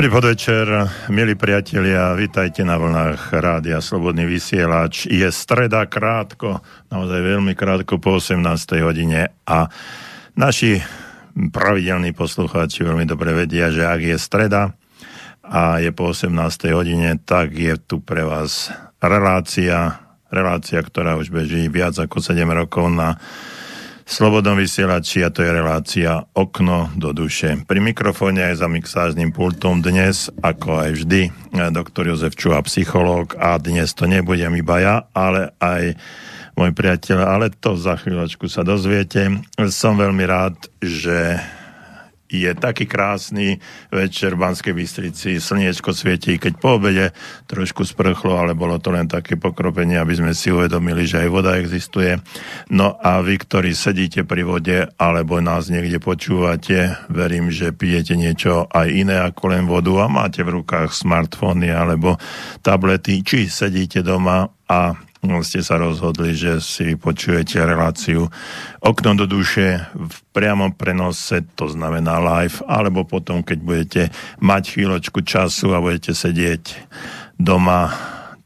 Dobrý podvečer, milí priatelia, vítajte na vlnách Rádia Slobodný vysielač. Je streda krátko, naozaj veľmi krátko po 18. hodine a naši pravidelní poslucháči veľmi dobre vedia, že ak je streda a je po 18. hodine, tak je tu pre vás relácia, relácia, ktorá už beží viac ako 7 rokov na Slobodnom vysielači a to je relácia Okno do duše. Pri mikrofóne aj za mixážnym pultom dnes, ako aj vždy, doktor Jozef Čuha, psychológ a dnes to nebudem iba ja, ale aj môj priateľ, ale to za chvíľočku sa dozviete. Som veľmi rád, že je taký krásny večer v Banskej Bystrici, slniečko svietí, keď po obede trošku sprchlo, ale bolo to len také pokropenie, aby sme si uvedomili, že aj voda existuje. No a vy, ktorí sedíte pri vode alebo nás niekde počúvate, verím, že pijete niečo aj iné ako len vodu a máte v rukách smartfóny alebo tablety, či sedíte doma a ste sa rozhodli, že si počujete reláciu Okno do duše v priamom prenose, to znamená live, alebo potom, keď budete mať chvíľočku času a budete sedieť doma,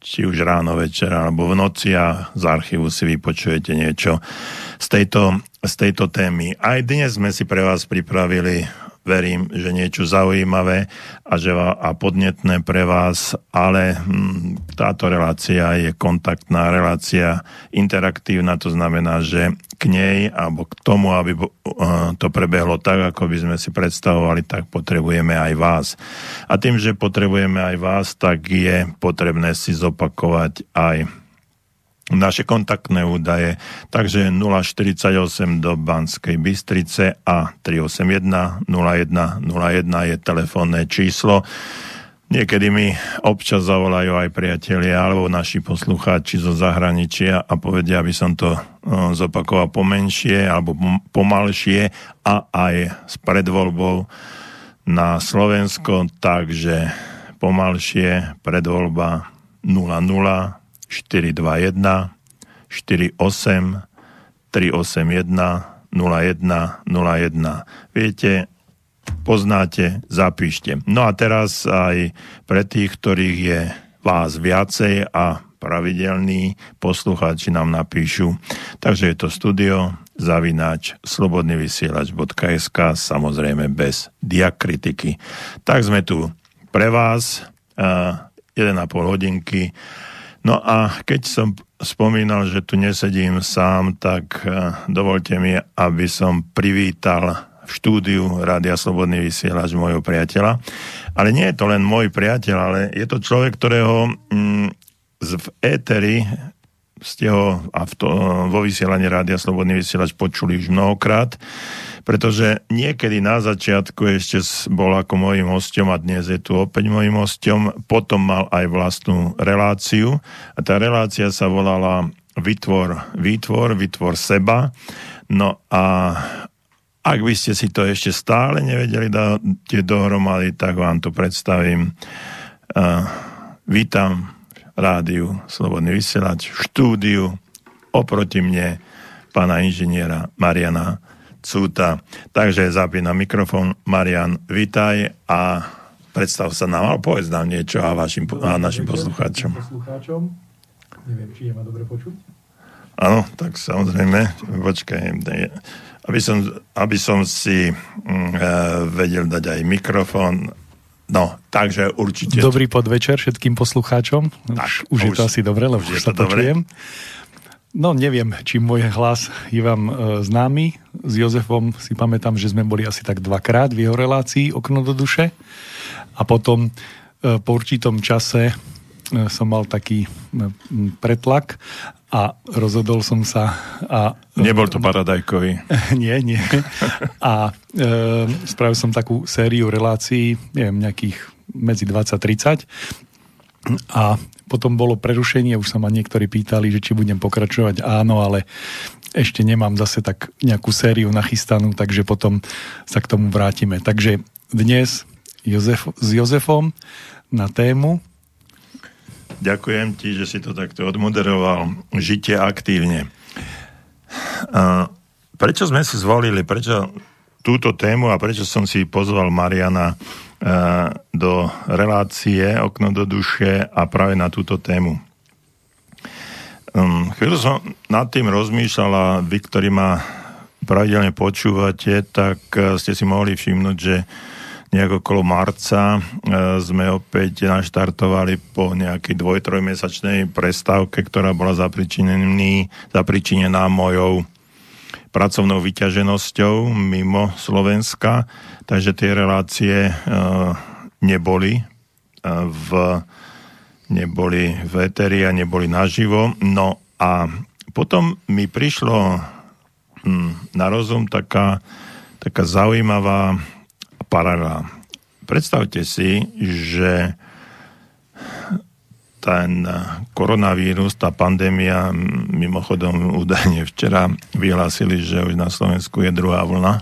či už ráno, večer, alebo v noci a z archívu si vypočujete niečo z tejto, z tejto témy. Aj dnes sme si pre vás pripravili verím, že niečo zaujímavé a, že, a podnetné pre vás, ale hm, táto relácia je kontaktná relácia, interaktívna, to znamená, že k nej alebo k tomu, aby to prebehlo tak, ako by sme si predstavovali, tak potrebujeme aj vás. A tým, že potrebujeme aj vás, tak je potrebné si zopakovať aj naše kontaktné údaje, takže 048 do Banskej Bystrice a 381 0101 je telefónne číslo. Niekedy mi občas zavolajú aj priatelia alebo naši poslucháči zo zahraničia a povedia, aby som to zopakoval pomenšie alebo pomalšie a aj s predvoľbou na Slovensko, takže pomalšie predvoľba 00 421 48 381 0101. Viete, poznáte, zapíšte. No a teraz aj pre tých, ktorých je vás viacej a pravidelní poslucháči nám napíšu. Takže je to studio zavináč slobodnyvysielač.sk samozrejme bez diakritiky. Tak sme tu pre vás uh, 1,5 hodinky No a keď som spomínal, že tu nesedím sám, tak eh, dovolte mi, aby som privítal v štúdiu Rádia Slobodný vysielač môjho priateľa. Ale nie je to len môj priateľ, ale je to človek, ktorého mm, v éteri ste ho a v to, vo vysielaní Rádia Slobodný vysielač počuli už mnohokrát pretože niekedy na začiatku ešte bol ako môjim hostom a dnes je tu opäť môjim hostom, potom mal aj vlastnú reláciu a tá relácia sa volala Vytvor, vytvor, vytvor seba. No a ak by ste si to ešte stále nevedeli dať dohromady, tak vám to predstavím. Uh, vítam rádiu Slobodný vysielač v štúdiu oproti mne pána inžiniera Mariana Cúta. Takže zapínam mikrofón. Marian, vitaj a predstav sa nám, ale povedz nám niečo a, vašim, a našim poslucháčom. poslucháčom. Neviem, či je ma dobre počuť. Áno, tak samozrejme. Počkaj, aby som, aby som si e, vedel dať aj mikrofón. No, takže určite... Dobrý podvečer všetkým poslucháčom. Tak, už, už, už je to asi dobre, lebo už, už sa počujem. No neviem, či môj hlas je vám e, známy. S Jozefom si pamätám, že sme boli asi tak dvakrát v jeho relácii Okno do duše. A potom e, po určitom čase e, som mal taký e, pretlak a rozhodol som sa a... Nebol to paradajkový. nie, nie. A e, spravil som takú sériu relácií, neviem, nejakých medzi 20-30 a potom bolo prerušenie, už sa ma niektorí pýtali, že či budem pokračovať. Áno, ale ešte nemám zase tak nejakú sériu nachystanú, takže potom sa k tomu vrátime. Takže dnes Jozef, s Jozefom na tému. Ďakujem ti, že si to takto odmoderoval. Žite aktívne. A prečo sme si zvolili, prečo túto tému a prečo som si pozval Mariana do relácie Okno do duše a práve na túto tému. Um, chvíľu som nad tým rozmýšľala, vy, ktorí ma pravidelne počúvate, tak uh, ste si mohli všimnúť, že nejak okolo marca uh, sme opäť naštartovali po nejakej dvoj-trojmesačnej prestávke, ktorá bola zapričinená mojou pracovnou vyťaženosťou mimo Slovenska, takže tie relácie uh, neboli uh, v neboli v eteri a neboli naživo. No a potom mi prišlo hm, na rozum taká, taká zaujímavá paralela. Predstavte si, že ten koronavírus, tá pandémia, mimochodom údajne včera vyhlásili, že už na Slovensku je druhá vlna,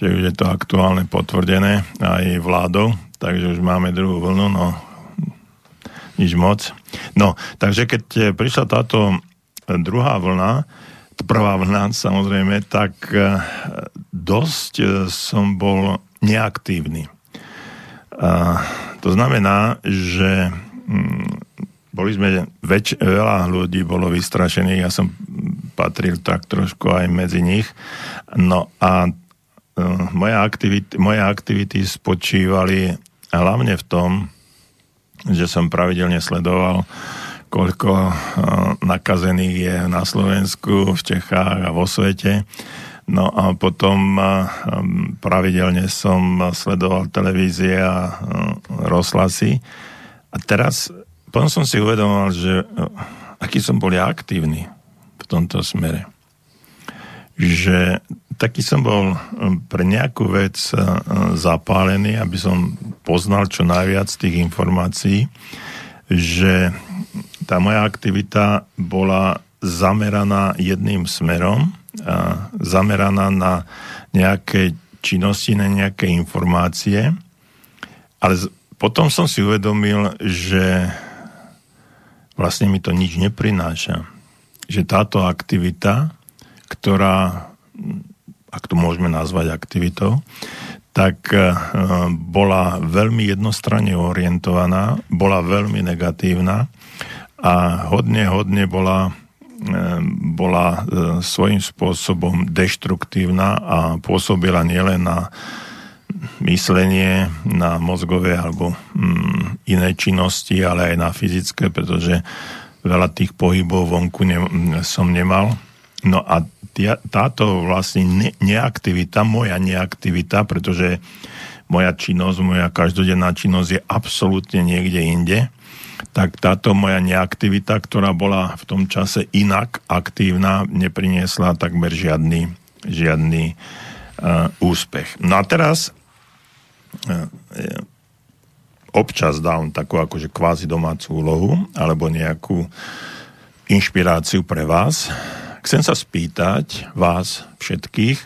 že už je to aktuálne potvrdené aj vládou, takže už máme druhú vlnu, no nič moc. No, takže keď eh, prišla táto eh, druhá vlna, prvá vlna samozrejme, tak eh, dosť som bol neaktívny. To znamená, že mm, boli sme, väč, veľa ľudí bolo vystrašených, ja som patril tak trošku aj medzi nich. No a moje aktivity, moje aktivity spočívali hlavne v tom, že som pravidelne sledoval, koľko eh, nakazených je na Slovensku, v Čechách a vo svete. No a potom eh, pravidelne som sledoval televízie a eh, rozhlasy. A teraz potom som si uvedomoval, že aký som bol aktívny v tomto smere. Že taký som bol pre nejakú vec zapálený, aby som poznal čo najviac tých informácií, že tá moja aktivita bola zameraná jedným smerom, zameraná na nejaké činnosti, na nejaké informácie, ale potom som si uvedomil, že vlastne mi to nič neprináša. Že táto aktivita, ktorá, ak to môžeme nazvať aktivitou, tak eh, bola veľmi jednostranne orientovaná, bola veľmi negatívna a hodne, hodne bola, bola eh, svojím spôsobom deštruktívna a pôsobila nielen na myslenie, na mozgové alebo mm, iné činnosti, ale aj na fyzické, pretože veľa tých pohybov vonku som nemal. No a táto vlastne ne, neaktivita, moja neaktivita, pretože moja činnosť, moja každodenná činnosť je absolútne niekde inde, tak táto moja neaktivita, ktorá bola v tom čase inak aktívna, nepriniesla takmer žiadny, žiadny uh, úspech. No a teraz uh, občas dám takú akože kvázi domácu úlohu alebo nejakú inšpiráciu pre vás chcem sa spýtať vás všetkých,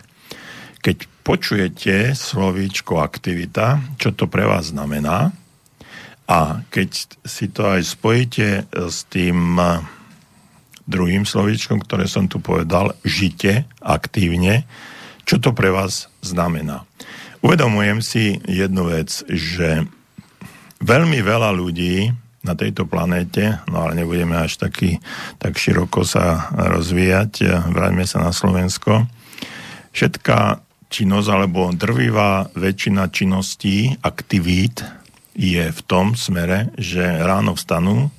keď počujete slovíčko aktivita, čo to pre vás znamená a keď si to aj spojíte s tým eh, druhým slovíčkom, ktoré som tu povedal, žite aktívne, čo to pre vás znamená. Uvedomujem si jednu vec, že veľmi veľa ľudí na tejto planéte, no ale nebudeme až taký, tak široko sa rozvíjať, vráťme sa na Slovensko. Všetká činnosť alebo drvivá väčšina činností, aktivít je v tom smere, že ráno vstanú,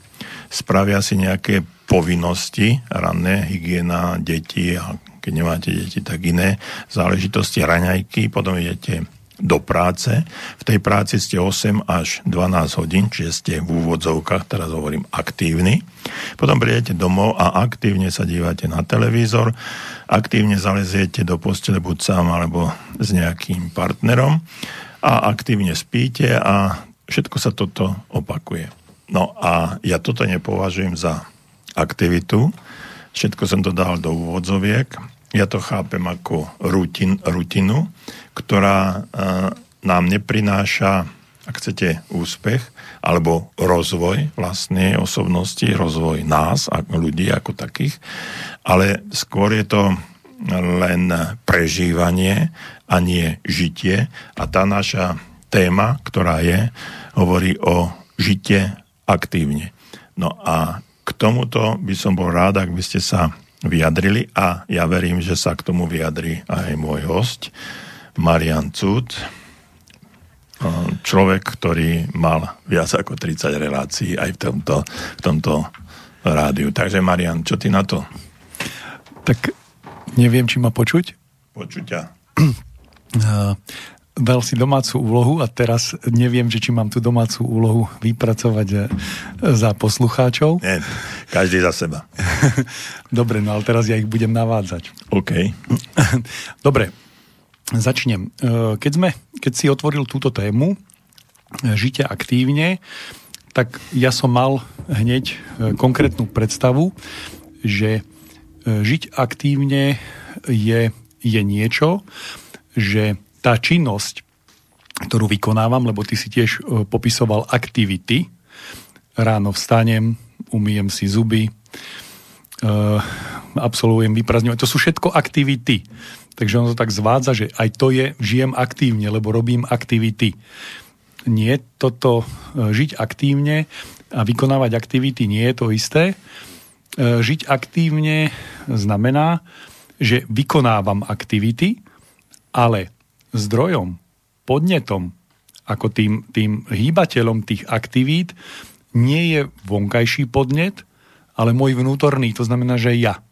spravia si nejaké povinnosti, ranné, hygiena, deti a keď nemáte deti, tak iné záležitosti, raňajky, potom idete do práce. V tej práci ste 8 až 12 hodín, čiže ste v úvodzovkách, teraz hovorím aktívni. Potom prídete domov a aktívne sa dívate na televízor, aktívne zaleziete do postele buď sám alebo s nejakým partnerom a aktívne spíte a všetko sa toto opakuje. No a ja toto nepovažujem za aktivitu, všetko som to dal do úvodzoviek, ja to chápem ako rutin, rutinu, ktorá e, nám neprináša, ak chcete, úspech alebo rozvoj vlastnej osobnosti, rozvoj nás, ľudí ako takých, ale skôr je to len prežívanie a nie žitie. A tá naša téma, ktorá je, hovorí o žite aktívne. No a k tomuto by som bol rád, ak by ste sa vyjadrili a ja verím, že sa k tomu vyjadri aj môj host, Marian Cud, človek, ktorý mal viac ako 30 relácií aj v tomto, v tomto rádiu. Takže Marian, čo ty na to? Tak neviem, či ma počuť. Počuť ťa. dal si domácu úlohu a teraz neviem, že či mám tú domácu úlohu vypracovať e, za poslucháčov. Nie, každý za seba. Dobre, no ale teraz ja ich budem navádzať. OK. Dobre, začnem. E, keď, sme, keď si otvoril túto tému, e, žite aktívne, tak ja som mal hneď konkrétnu predstavu, že žiť aktívne je, je niečo, že tá činnosť, ktorú vykonávam, lebo ty si tiež e, popisoval aktivity, ráno vstanem, umýjem si zuby, e, absolvujem vyprazňovanie, to sú všetko aktivity. Takže ono to tak zvádza, že aj to je, žijem aktívne, lebo robím aktivity. Nie toto e, žiť aktívne a vykonávať aktivity nie je to isté. Žiť aktívne znamená, že vykonávam aktivity, ale zdrojom, podnetom, ako tým, tým hýbateľom tých aktivít nie je vonkajší podnet, ale môj vnútorný, to znamená, že ja.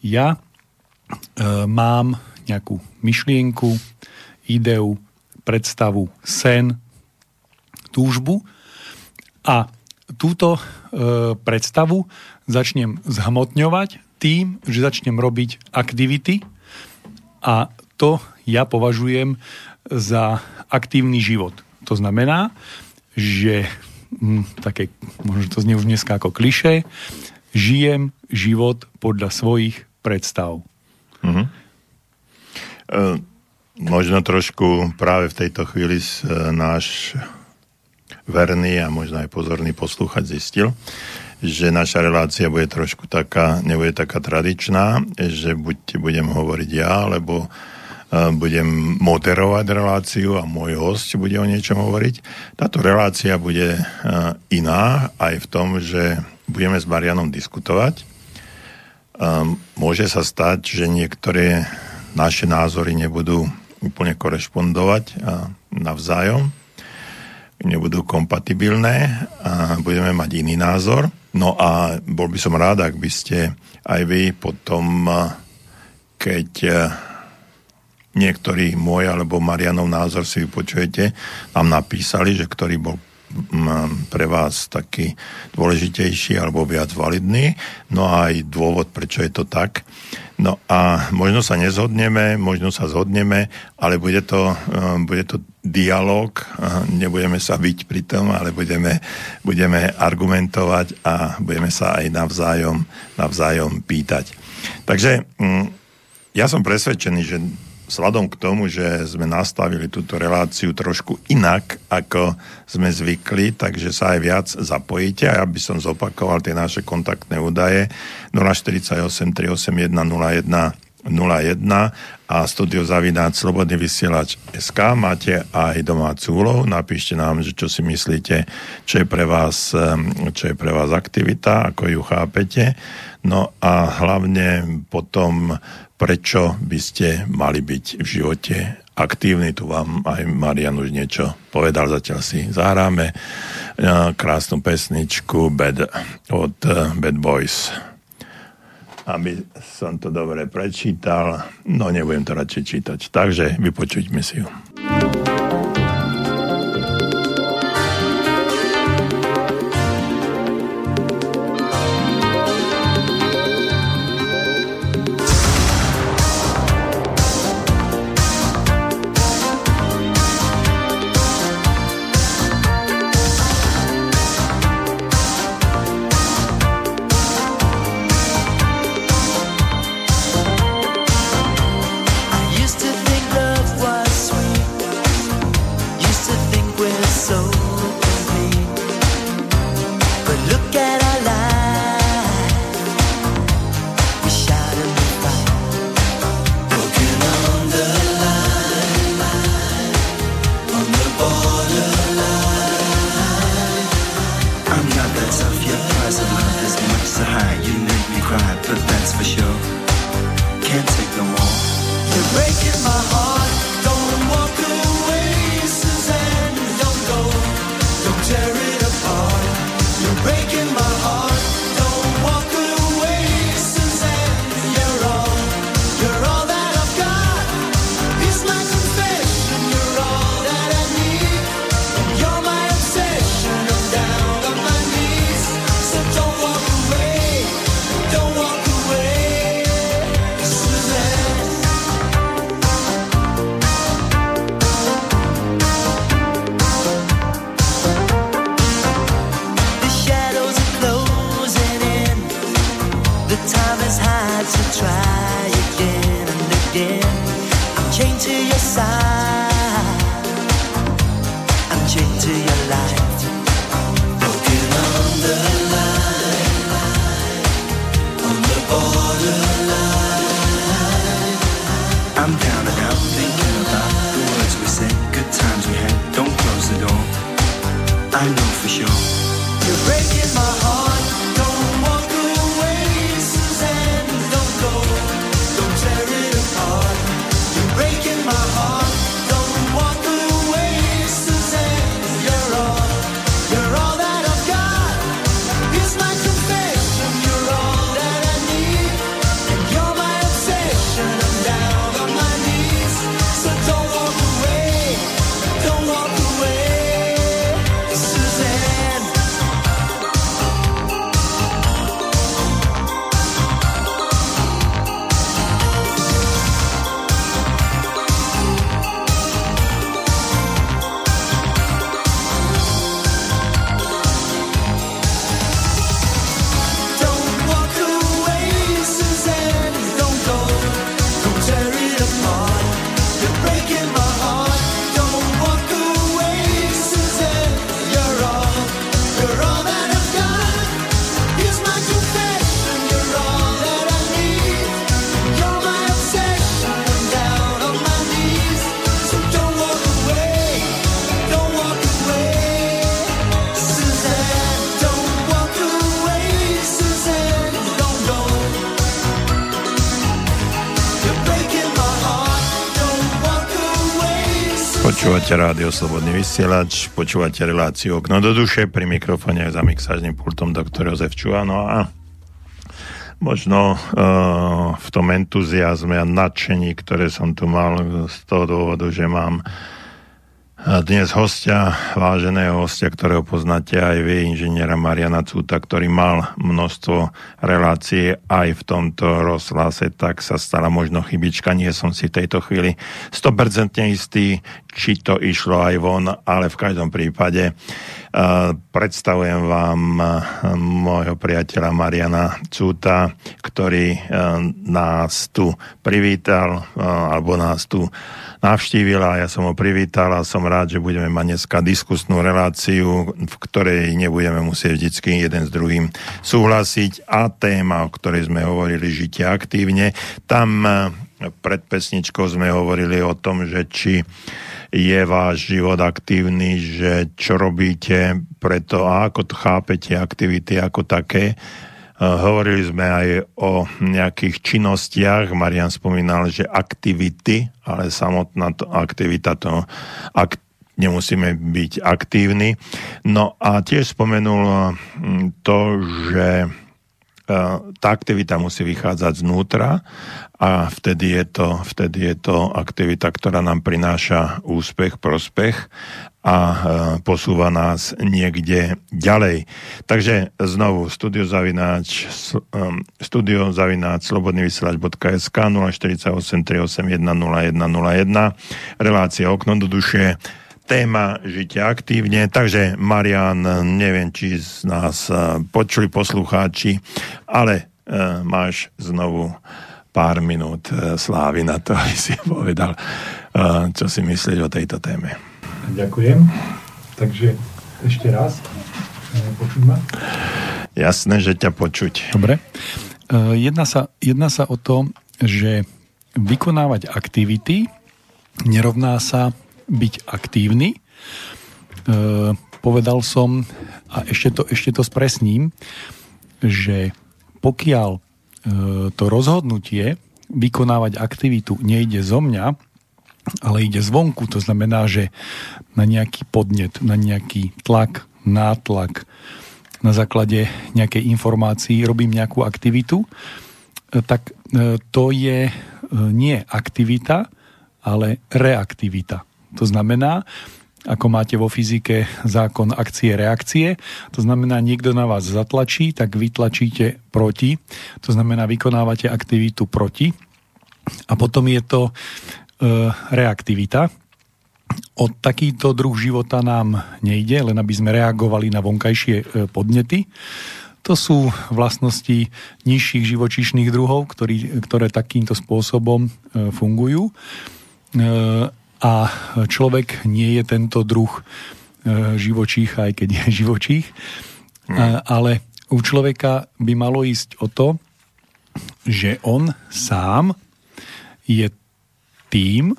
Ja e, mám nejakú myšlienku, ideu, predstavu, sen, túžbu a túto e, predstavu začnem zhmotňovať tým, že začnem robiť aktivity a to ja považujem za aktívny život. To znamená, že hm, také, možno to znie už dneska ako kliše, žijem život podľa svojich predstav. Mm-hmm. E, možno trošku práve v tejto chvíli e, náš verný a možno aj pozorný poslúchať zistil, že naša relácia bude trošku taká, nebude taká tradičná, že buď budem hovoriť ja, alebo budem moderovať reláciu a môj host bude o niečom hovoriť. Táto relácia bude iná aj v tom, že budeme s Marianom diskutovať. Môže sa stať, že niektoré naše názory nebudú úplne korešpondovať navzájom, nebudú kompatibilné budeme mať iný názor. No a bol by som rád, ak by ste aj vy potom, keď niektorý môj alebo Marianov názor si vypočujete, nám napísali, že ktorý bol mm, pre vás taký dôležitejší alebo viac validný. No a aj dôvod, prečo je to tak. No a možno sa nezhodneme, možno sa zhodneme, ale bude to, e, bude to dialog, nebudeme sa byť pri tom, ale budeme, budeme argumentovať a budeme sa aj navzájom, navzájom pýtať. Takže mm, ja som presvedčený, že vzhľadom k tomu, že sme nastavili túto reláciu trošku inak, ako sme zvykli, takže sa aj viac zapojíte a ja by som zopakoval tie naše kontaktné údaje 048 381 01 01 a studiozavináč Slobodný vysielač SK. Máte aj domácu úlohu, napíšte nám, že čo si myslíte, čo je pre vás, čo je pre vás aktivita, ako ju chápete. No a hlavne potom prečo by ste mali byť v živote aktívni. Tu vám aj Marian už niečo povedal, zatiaľ si zahráme e, krásnu pesničku Bad, od e, Bad Boys. Aby som to dobre prečítal, no nebudem to radšej čítať. Takže vypočuťme si ju. Počúvate rádio Slobodný vysielač, počúvate reláciu Okno do duše, pri mikrofóne za mixážnym pultom doktor Jozef Čuano a možno uh, v tom entuziasme a nadšení, ktoré som tu mal z toho dôvodu, že mám dnes hostia, váženého hostia, ktorého poznáte aj vy, inžiniera Mariana Cúta, ktorý mal množstvo relácií aj v tomto rozhlase, tak sa stala možno chybička, nie som si v tejto chvíli 100% istý, či to išlo aj von, ale v každom prípade uh, predstavujem vám uh, môjho priateľa Mariana Cúta, ktorý uh, nás tu privítal, alebo nás tu navštívila, ja som ho privítal a som rád, že budeme mať dneska diskusnú reláciu, v ktorej nebudeme musieť vždycky jeden s druhým súhlasiť a téma, o ktorej sme hovorili, žitie aktívne. Tam eh, pred pesničkou sme hovorili o tom, že či je váš život aktívny, že čo robíte preto a ako chápete aktivity ako také Hovorili sme aj o nejakých činnostiach. Marian spomínal, že aktivity, ale samotná to, aktivita to ak, nemusíme byť aktívni. No a tiež spomenul to, že tá aktivita musí vychádzať znútra a vtedy je, to, vtedy je to aktivita, ktorá nám prináša úspech, prospech a e, posúva nás niekde ďalej. Takže znovu studiozavináč studiozavináč slobodnyvysielač.sk 048 381 0101 relácia Okno do duše téma Žite aktívne. Takže Marian, neviem, či z nás e, počuli poslucháči, ale e, máš znovu pár minút slávy na to, aby si povedal, čo si myslíš o tejto téme. Ďakujem. Takže ešte raz. Počuť ma? Jasné, že ťa počuť. Dobre. E, jedná sa, jedná sa o to, že vykonávať aktivity nerovná sa byť aktívny. E, povedal som, a ešte to, ešte to spresním, že pokiaľ to rozhodnutie vykonávať aktivitu nejde zo mňa, ale ide zvonku, to znamená, že na nejaký podnet, na nejaký tlak, nátlak, na základe nejakej informácií robím nejakú aktivitu, tak to je nie aktivita, ale reaktivita. To znamená, ako máte vo fyzike zákon akcie-reakcie. To znamená, niekto na vás zatlačí, tak vytlačíte proti. To znamená, vykonávate aktivitu proti. A potom je to e, reaktivita. O takýto druh života nám nejde, len aby sme reagovali na vonkajšie e, podnety. To sú vlastnosti nižších živočíšnych druhov, ktorý, ktoré takýmto spôsobom e, fungujú. E, a človek nie je tento druh e, živočícha, aj keď je živočích. Hmm. Ale u človeka by malo ísť o to, že on sám je tým,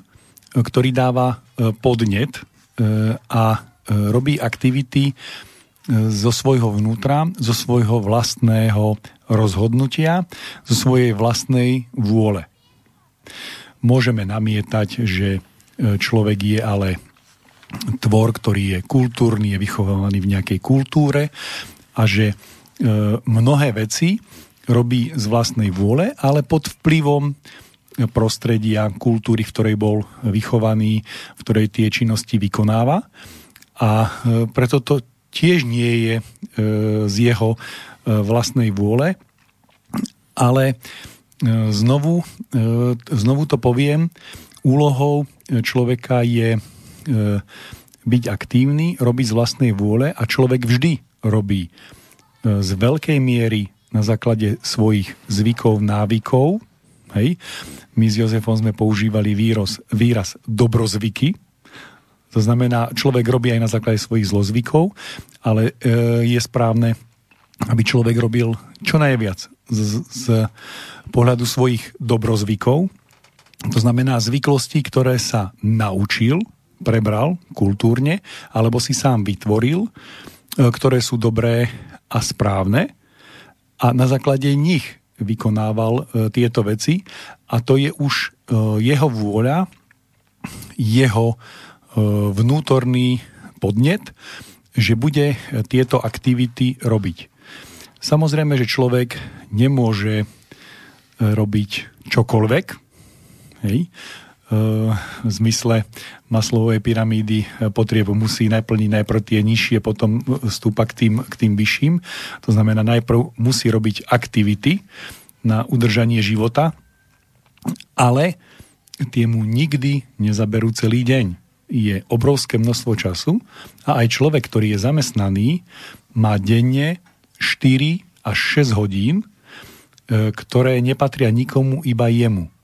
ktorý dáva e, podnet e, a robí aktivity zo svojho vnútra, zo svojho vlastného rozhodnutia, zo svojej vlastnej vôle. Môžeme namietať, že človek je ale tvor, ktorý je kultúrny, je vychovávaný v nejakej kultúre a že e, mnohé veci robí z vlastnej vôle, ale pod vplyvom prostredia, kultúry, v ktorej bol vychovaný, v ktorej tie činnosti vykonáva. A e, preto to tiež nie je z jeho vlastnej vôle, ale znovu, znovu to poviem, úlohou človeka je e, byť aktívny, robiť z vlastnej vôle a človek vždy robí e, z veľkej miery na základe svojich zvykov, návykov. Hej. My s Jozefom sme používali výraz, výraz dobrozvyky. To znamená, človek robí aj na základe svojich zlozvykov, ale e, je správne, aby človek robil čo najviac z, z pohľadu svojich dobrozvykov, to znamená zvyklosti, ktoré sa naučil, prebral kultúrne, alebo si sám vytvoril, e, ktoré sú dobré a správne. A na základe nich vykonával e, tieto veci. A to je už e, jeho vôľa, jeho vnútorný podnet, že bude tieto aktivity robiť. Samozrejme, že človek nemôže robiť čokoľvek, Hej? v zmysle maslovej pyramídy potrieb musí naplniť najprv tie nižšie, potom stúpa k tým, k tým vyšším. To znamená, najprv musí robiť aktivity na udržanie života, ale tie mu nikdy nezaberú celý deň. Je obrovské množstvo času a aj človek, ktorý je zamestnaný, má denne 4 až 6 hodín, e, ktoré nepatria nikomu, iba jemu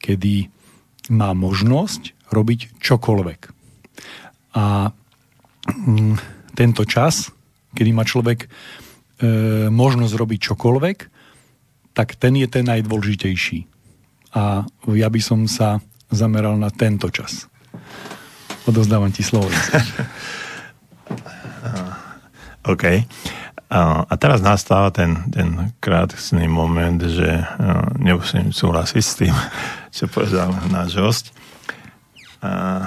kedy má možnosť robiť čokoľvek. A mm, tento čas, kedy má človek e, možnosť robiť čokoľvek, tak ten je ten najdôležitejší. A ja by som sa zameral na tento čas. Odozdávam ti slovo. OK. A teraz nastáva ten, ten krátky moment, že nemusím súhlasiť s tým, čo povedal náš host. A,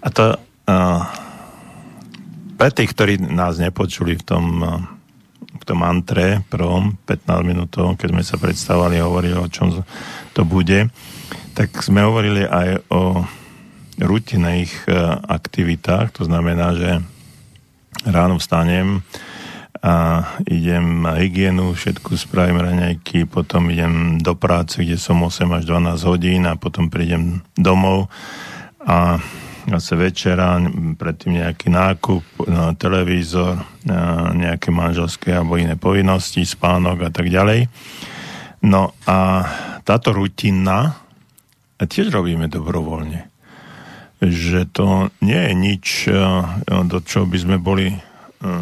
a to a, pre tých, ktorí nás nepočuli v tom, v tom antre prvom 15 minútov, keď sme sa predstavovali a hovorili, o čom to bude, tak sme hovorili aj o rutinných aktivitách, to znamená, že ráno vstanem a idem na hygienu, všetku spravím raňajky, potom idem do práce, kde som 8 až 12 hodín a potom prídem domov a zase večera, predtým nejaký nákup, no, televízor, nejaké manželské alebo iné povinnosti, spánok a tak ďalej. No a táto rutina tiež robíme dobrovoľne že to nie je nič, e, do čoho by sme boli e,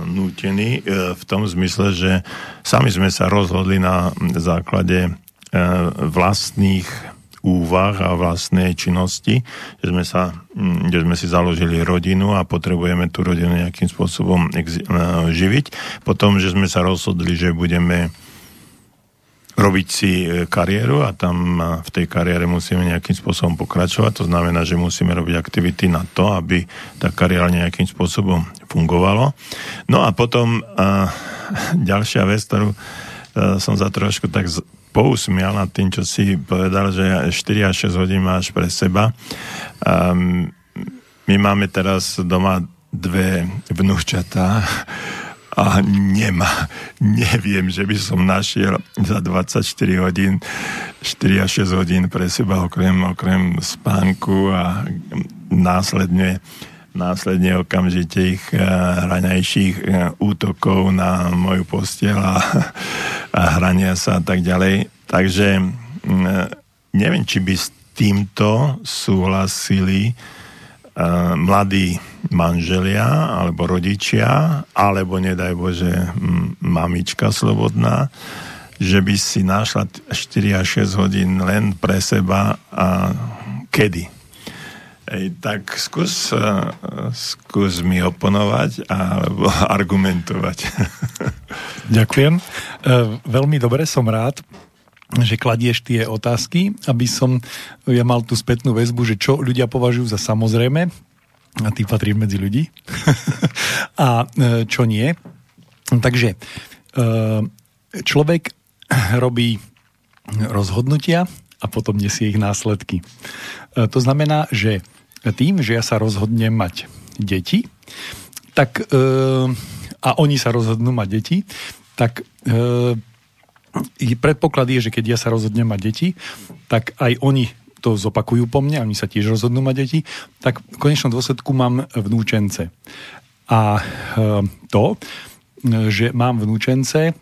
nútení e, v tom zmysle, že sami sme sa rozhodli na základe vlastných úvah a vlastnej činnosti, že sme, sa, že sme si založili rodinu a potrebujeme tú rodinu nejakým spôsobom živiť. Potom, že sme sa rozhodli, že budeme robiť si kariéru a tam v tej kariére musíme nejakým spôsobom pokračovať. To znamená, že musíme robiť aktivity na to, aby tá kariéra nejakým spôsobom fungovalo. No a potom a, ďalšia vec, ktorú a, som za trošku tak pousmial nad tým, čo si povedal, že 4 až 6 hodín máš pre seba. Um, my máme teraz doma dve vnúčatá a nemá, neviem, že by som našiel za 24 hodín 4 až 6 hodín pre seba okrem, okrem spánku a následne následne okamžite ich hraňajších uh, útokov na moju postiel a, a hrania sa a tak ďalej. Takže uh, neviem, či by s týmto súhlasili uh, mladí manželia alebo rodičia, alebo nedaj Bože mamička slobodná, že by si našla 4 až 6 hodín len pre seba a kedy? Ej, tak skús, uh, skús mi oponovať alebo argumentovať. Ďakujem. Uh, veľmi dobre som rád, že kladieš tie otázky, aby som ja mal tú spätnú väzbu, že čo ľudia považujú za samozrejme, a ty patríš medzi ľudí, a uh, čo nie. Takže človek robí rozhodnutia a potom nesie ich následky. To znamená, že tým, že ja sa rozhodnem mať deti, tak e, a oni sa rozhodnú mať deti, tak e, predpoklad je, že keď ja sa rozhodnem mať deti, tak aj oni to zopakujú po mne, oni sa tiež rozhodnú mať deti, tak v konečnom dôsledku mám vnúčence. A e, to, že mám vnúčence,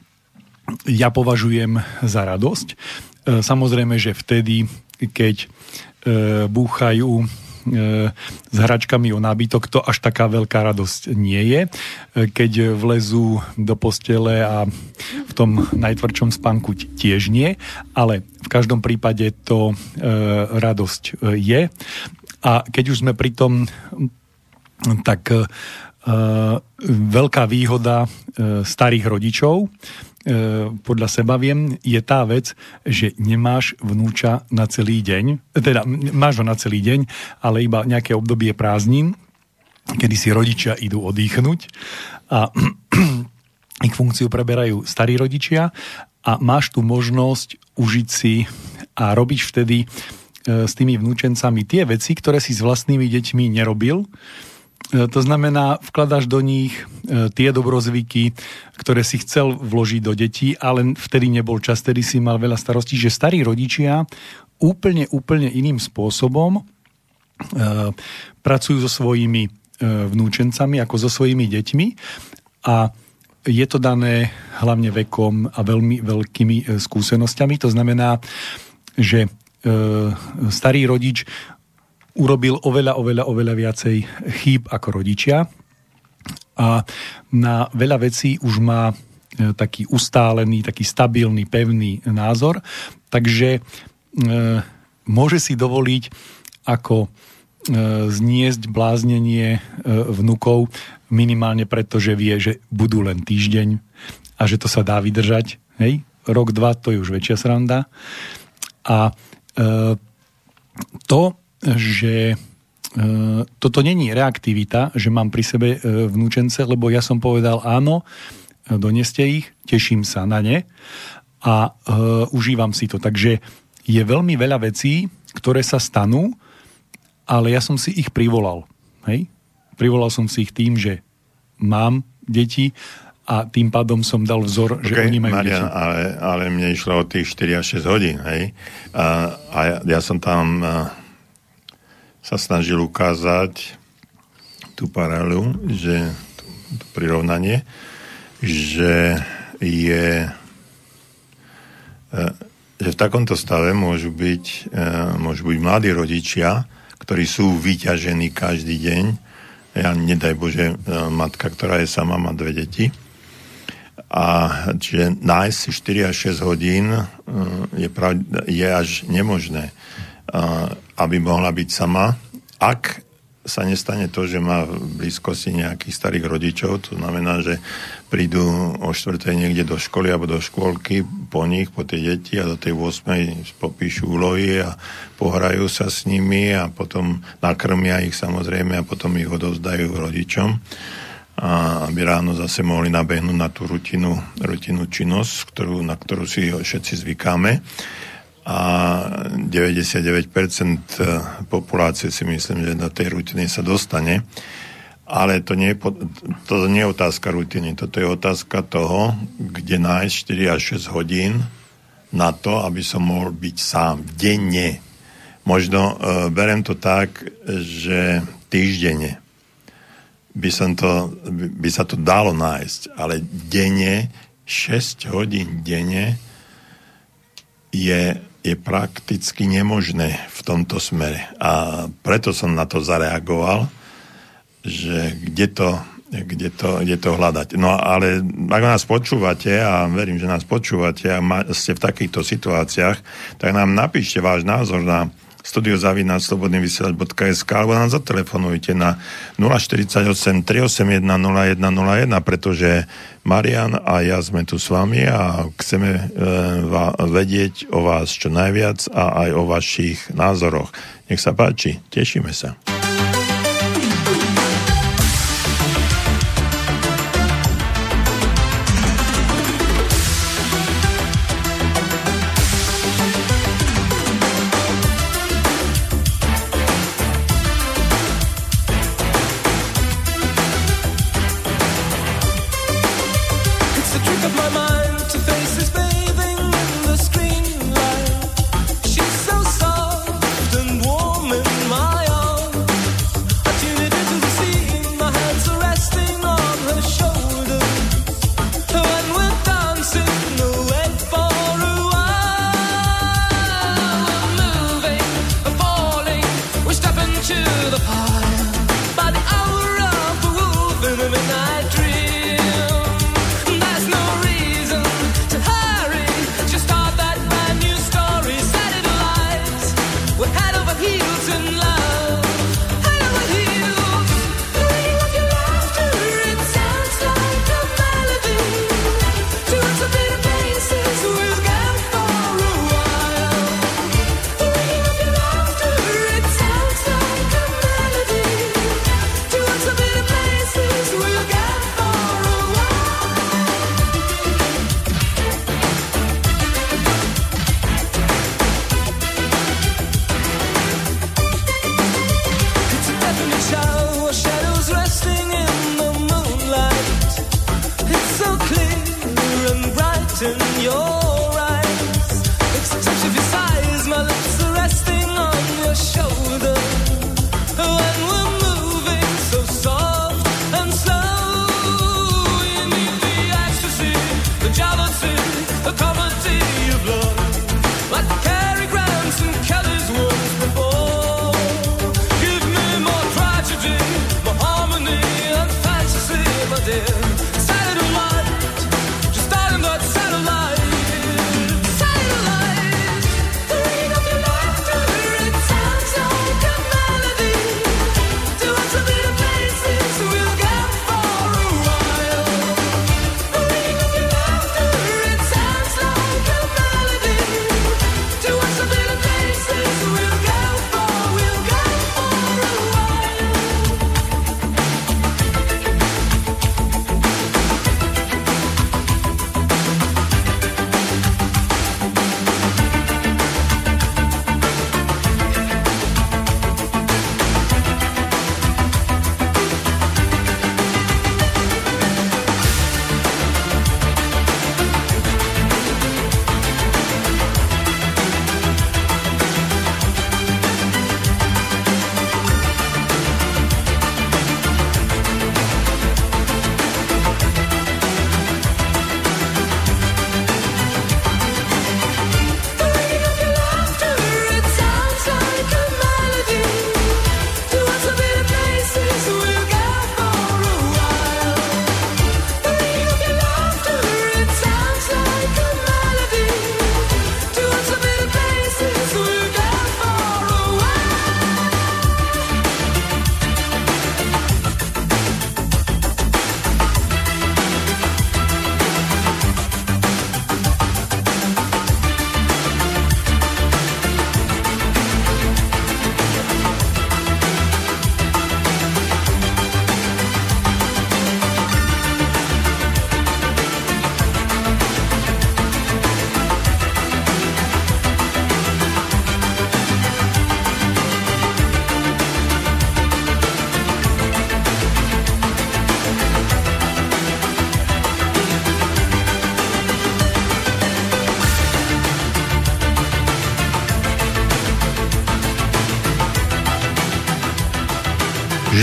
ja považujem za radosť. E, samozrejme, že vtedy, keď e, búchajú s hračkami o nábytok, to až taká veľká radosť nie je. E, keď vlezú do postele a v tom najtvrdšom spánku tiež nie, ale v každom prípade to e, radosť je. A keď už sme pri tom, tak veľká výhoda starých rodičov E, podľa seba viem, je tá vec, že nemáš vnúča na celý deň, teda máš ho na celý deň, ale iba nejaké obdobie prázdnin, kedy si rodičia idú oddychnúť a ich funkciu preberajú starí rodičia a máš tu možnosť užiť si a robiť vtedy e, s tými vnúčencami tie veci, ktoré si s vlastnými deťmi nerobil, E, to znamená, vkladaš do nich e, tie dobrozvyky, ktoré si chcel vložiť do detí, ale vtedy nebol čas, vtedy si mal veľa starostí, že starí rodičia úplne, úplne iným spôsobom e, pracujú so svojimi vnúčencami ako so svojimi deťmi a je to dané hlavne vekom a veľmi veľkými skúsenosťami. To znamená, že starý rodič urobil oveľa, oveľa, oveľa viacej chýb ako rodičia a na veľa vecí už má e, taký ustálený, taký stabilný, pevný názor, takže e, môže si dovoliť ako e, zniesť bláznenie e, vnukov minimálne preto, že vie, že budú len týždeň a že to sa dá vydržať. Hej? Rok, dva, to je už väčšia sranda. A e, to že e, toto není reaktivita, že mám pri sebe e, vnúčence, lebo ja som povedal áno, e, doneste ich, teším sa na ne a užívam si to. Takže je veľmi veľa vecí, ktoré sa stanú, ale ja som si ich privolal. Hej? Privolal som si ich tým, že mám deti a tým pádom som dal vzor, že okay, oni majú Marian, deti. Ale, ale mne išlo o tých 4 až 6 hodín, hej? A, a ja, ja som tam... A sa snažil ukázať tú paralelu, že to prirovnanie, že je e, že v takomto stave môžu byť, e, môžu byť mladí rodičia, ktorí sú vyťažení každý deň. Ja nedaj Bože, e, matka, ktorá je sama, má dve deti. A čiže nájsť si 4 až 6 hodín je, prav, je až nemožné aby mohla byť sama, ak sa nestane to, že má v blízkosti nejakých starých rodičov, to znamená, že prídu o štvrtej niekde do školy alebo do škôlky po nich, po tie deti a do tej 8. popíšu úlohy a pohrajú sa s nimi a potom nakrmia ich samozrejme a potom ich odovzdajú rodičom a aby ráno zase mohli nabehnúť na tú rutinu, rutinu činnosť, ktorú, na ktorú si všetci zvykáme a 99% populácie si myslím, že do tej rutiny sa dostane. Ale to nie, je, to nie je otázka rutiny, toto je otázka toho, kde nájsť 4 až 6 hodín na to, aby som mohol byť sám denne. Možno uh, berem to tak, že týždenne by, som to, by sa to dalo nájsť, ale denne, 6 hodín denne je je prakticky nemožné v tomto smere. A preto som na to zareagoval, že kde to, kde to, kde to hľadať. No ale ak nás počúvate, a verím, že nás počúvate a ste v takýchto situáciách, tak nám napíšte váš názor na studiozavináčslobodnyvysielač.sk alebo nám zatelefonujte na 048 381 0101, pretože Marian a ja sme tu s vami a chceme e, vedieť o vás čo najviac a aj o vašich názoroch. Nech sa páči, tešíme sa.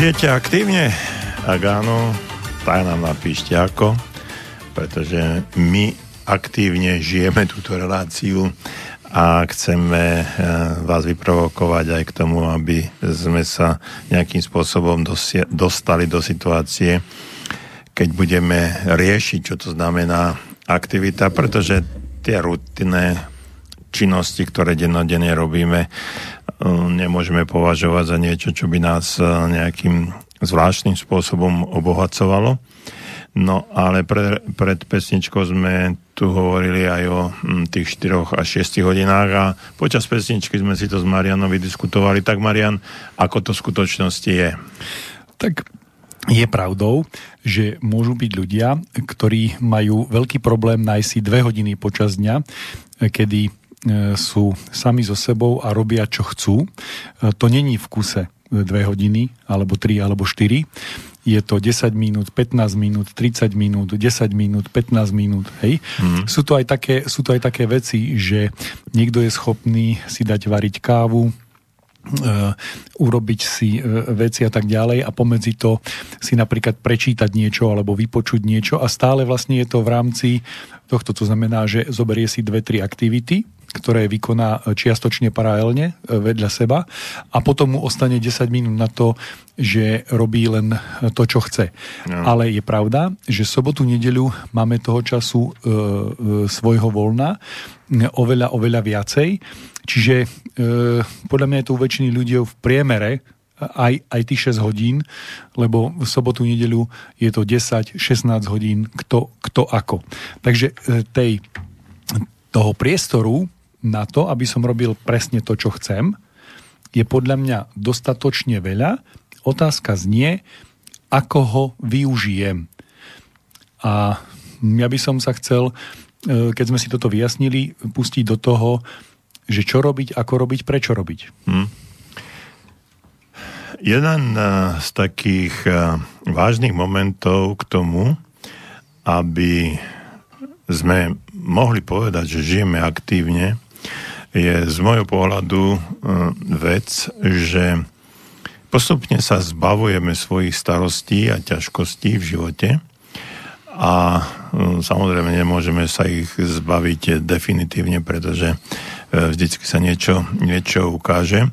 Žijete aktívne? Ak áno, tak nám napíšte ako, pretože my aktívne žijeme túto reláciu a chceme eh, vás vyprovokovať aj k tomu, aby sme sa nejakým spôsobom dostali do situácie, keď budeme riešiť, čo to znamená aktivita, pretože tie rutinné činnosti, ktoré dennodenne robíme, nemôžeme považovať za niečo, čo by nás eh, nejakým zvláštnym spôsobom obohacovalo. No ale pre, pred pesničkou sme tu hovorili aj o hm, tých 4 až 6 hodinách a počas pesničky sme si to s Marianom vydiskutovali. Tak Marian, ako to v skutočnosti je? Tak je pravdou, že môžu byť ľudia, ktorí majú veľký problém nájsť si dve hodiny počas dňa, kedy e, sú sami so sebou a robia, čo chcú. E, to není v kuse dve hodiny, alebo tri, alebo štyri. Je to 10 minút, 15 minút, 30 minút, 10 minút, 15 minút. Hej? Mm. Sú, to aj také, sú to aj také veci, že niekto je schopný si dať variť kávu, Uh, urobiť si uh, veci a tak ďalej a pomedzi to si napríklad prečítať niečo alebo vypočuť niečo a stále vlastne je to v rámci tohto, to znamená, že zoberie si dve, tri aktivity ktoré vykoná e, čiastočne paralelne e, vedľa seba a potom mu ostane 10 minút na to, že robí len to, čo chce. No. Ale je pravda, že sobotu, nedeľu máme toho času e, e, svojho voľna oveľa, oveľa viacej. Čiže e, podľa mňa je to u väčšiny ľudí v priemere aj, aj tých 6 hodín, lebo v sobotu, nedeľu je to 10-16 hodín, kto, kto ako. Takže tej, toho priestoru na to, aby som robil presne to, čo chcem, je podľa mňa dostatočne veľa. Otázka znie, ako ho využijem. A ja by som sa chcel, e, keď sme si toto vyjasnili, pustiť do toho, že čo robiť, ako robiť, prečo robiť. Hmm. Jeden e, z takých e, vážnych momentov k tomu, aby sme mohli povedať, že žijeme aktívne, je z môjho pohľadu e, vec, že postupne sa zbavujeme svojich starostí a ťažkostí v živote a e, samozrejme nemôžeme sa ich zbaviť definitívne, pretože e, vždycky sa niečo, niečo ukáže.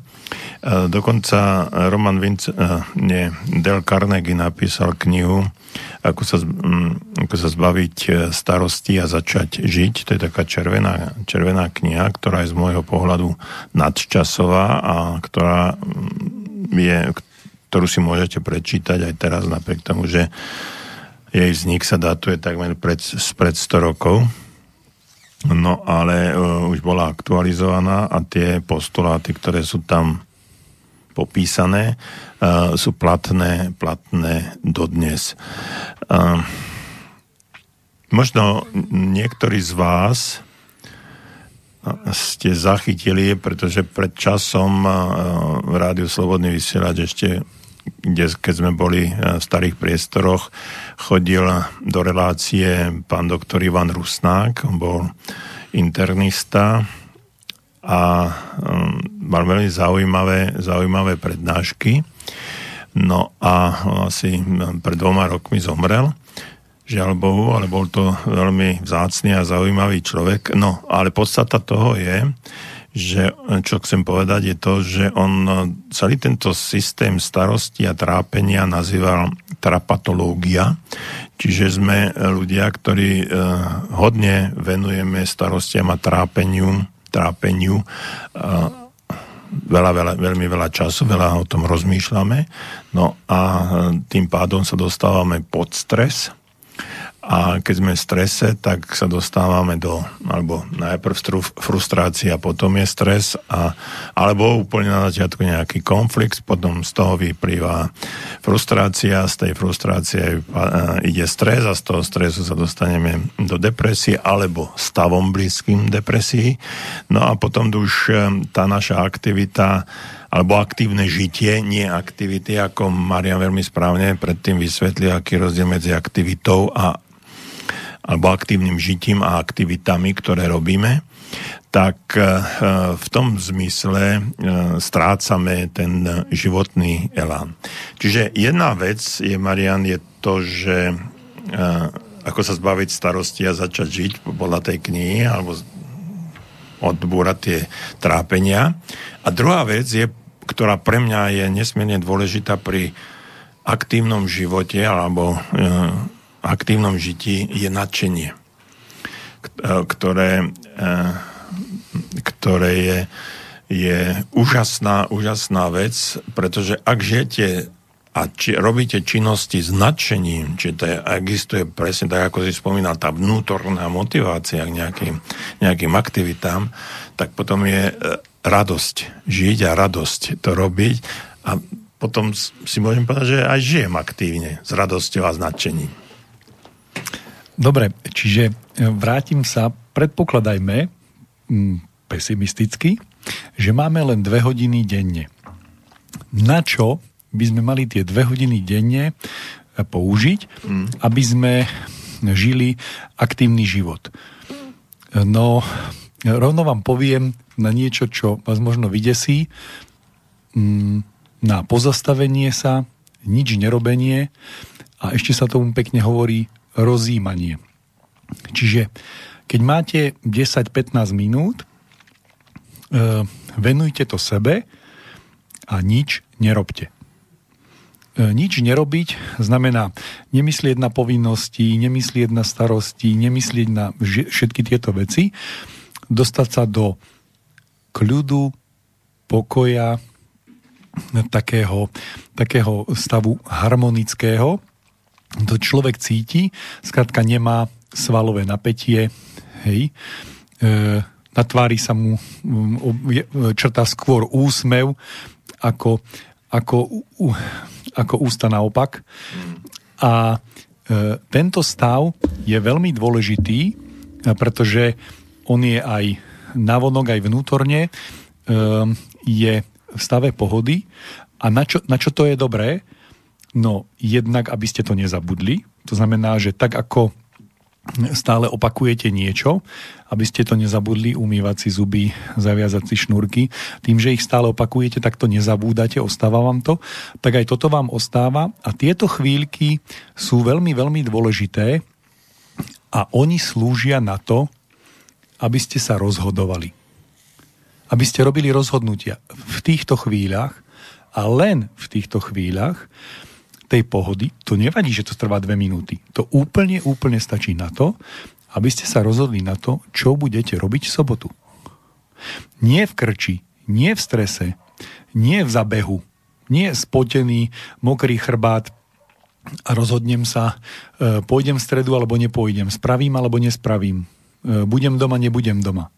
Dokonca Roman Vince, nie, Del Carnegie napísal knihu ako sa, mm, ako sa zbaviť e, starosti a začať žiť. To je taká červená, červená kniha, ktorá je z môjho pohľadu nadčasová a ktorá mm, je, ktorú si môžete prečítať aj teraz, napriek tomu, že jej vznik sa datuje takmer pred, pred 100 rokov. No ale uh, už bola aktualizovaná a tie postuláty, ktoré sú tam popísané, uh, sú platné, platné dodnes. Uh, možno niektorí z vás ste zachytili, pretože pred časom v Rádiu Slobodný vysielač ešte kde, keď sme boli v starých priestoroch, chodil do relácie pán doktor Ivan Rusnák, on bol internista a um, mal veľmi zaujímavé, zaujímavé prednášky. No a asi pred dvoma rokmi zomrel, žiaľ Bohu, ale bol to veľmi vzácný a zaujímavý človek. No, ale podstata toho je, že čo chcem povedať je to, že on celý tento systém starosti a trápenia nazýval trapatológia, čiže sme ľudia, ktorí eh, hodne venujeme starostiam a trápeniu trápeniu veľa, veľa, veľmi veľa času, veľa o tom rozmýšľame. No a tým pádom sa dostávame pod stres a keď sme v strese, tak sa dostávame do, alebo najprv frustrácia, potom je stres, a, alebo úplne na začiatku nejaký konflikt, potom z toho vyplýva frustrácia, z tej frustrácie ide stres a z toho stresu sa dostaneme do depresie alebo stavom blízkym depresii. No a potom už e, tá naša aktivita alebo aktívne žitie, nie aktivity, ako Marian veľmi správne predtým vysvetlil, aký rozdiel medzi aktivitou a alebo aktívnym žitím a aktivitami, ktoré robíme, tak v tom zmysle strácame ten životný elán. Čiže jedna vec je, Marian, je to, že ako sa zbaviť starosti a začať žiť podľa tej knihy, alebo odbúrať tie trápenia. A druhá vec je, ktorá pre mňa je nesmierne dôležitá pri aktívnom živote alebo aktívnom žití, je nadšenie, e, ktoré, e, ktoré je, je úžasná, úžasná vec, pretože ak žijete a či robíte činnosti s nadšením, či to je, existuje presne tak, ako si spomínal, tá vnútorná motivácia k nejakým, nejakým aktivitám, tak potom je e, radosť žiť a radosť to robiť a potom si môžem povedať, že aj žijem aktívne s radosťou a s nadšením. Dobre, čiže e, vrátim sa, predpokladajme pesimisticky, že máme len dve hodiny denne. Na čo by sme mali tie dve hodiny denne e, použiť, mm. aby sme žili aktívny život. No, rovno vám poviem na niečo, čo vás možno vydesí, mm, na pozastavenie sa, nič nerobenie a ešte sa tomu pekne hovorí rozímanie. Čiže keď máte 10-15 minút, e, venujte to sebe a nič nerobte. E, nič nerobiť znamená nemyslieť na povinnosti, nemyslieť na starosti, nemyslieť na všetky tieto veci, dostať sa do kľudu, pokoja, takého, takého stavu harmonického. To človek cíti, skrátka nemá svalové napätie, hej, e, na tvári sa mu črta skôr úsmev, ako, ako ako ústa naopak. A e, tento stav je veľmi dôležitý, e, pretože on je aj navonok, aj vnútorne, e, je v stave pohody. A na čo, na čo to je dobré? No, jednak, aby ste to nezabudli. To znamená, že tak ako stále opakujete niečo, aby ste to nezabudli, umývať si zuby, zaviazať si šnúrky. Tým, že ich stále opakujete, tak to nezabúdate, ostáva vám to. Tak aj toto vám ostáva a tieto chvíľky sú veľmi, veľmi dôležité a oni slúžia na to, aby ste sa rozhodovali. Aby ste robili rozhodnutia v týchto chvíľach a len v týchto chvíľach, tej pohody, to nevadí, že to trvá dve minúty. To úplne, úplne stačí na to, aby ste sa rozhodli na to, čo budete robiť v sobotu. Nie v krči, nie v strese, nie v zabehu, nie spotený, mokrý chrbát a rozhodnem sa, e, pôjdem v stredu alebo nepôjdem, spravím alebo nespravím, e, budem doma, nebudem doma.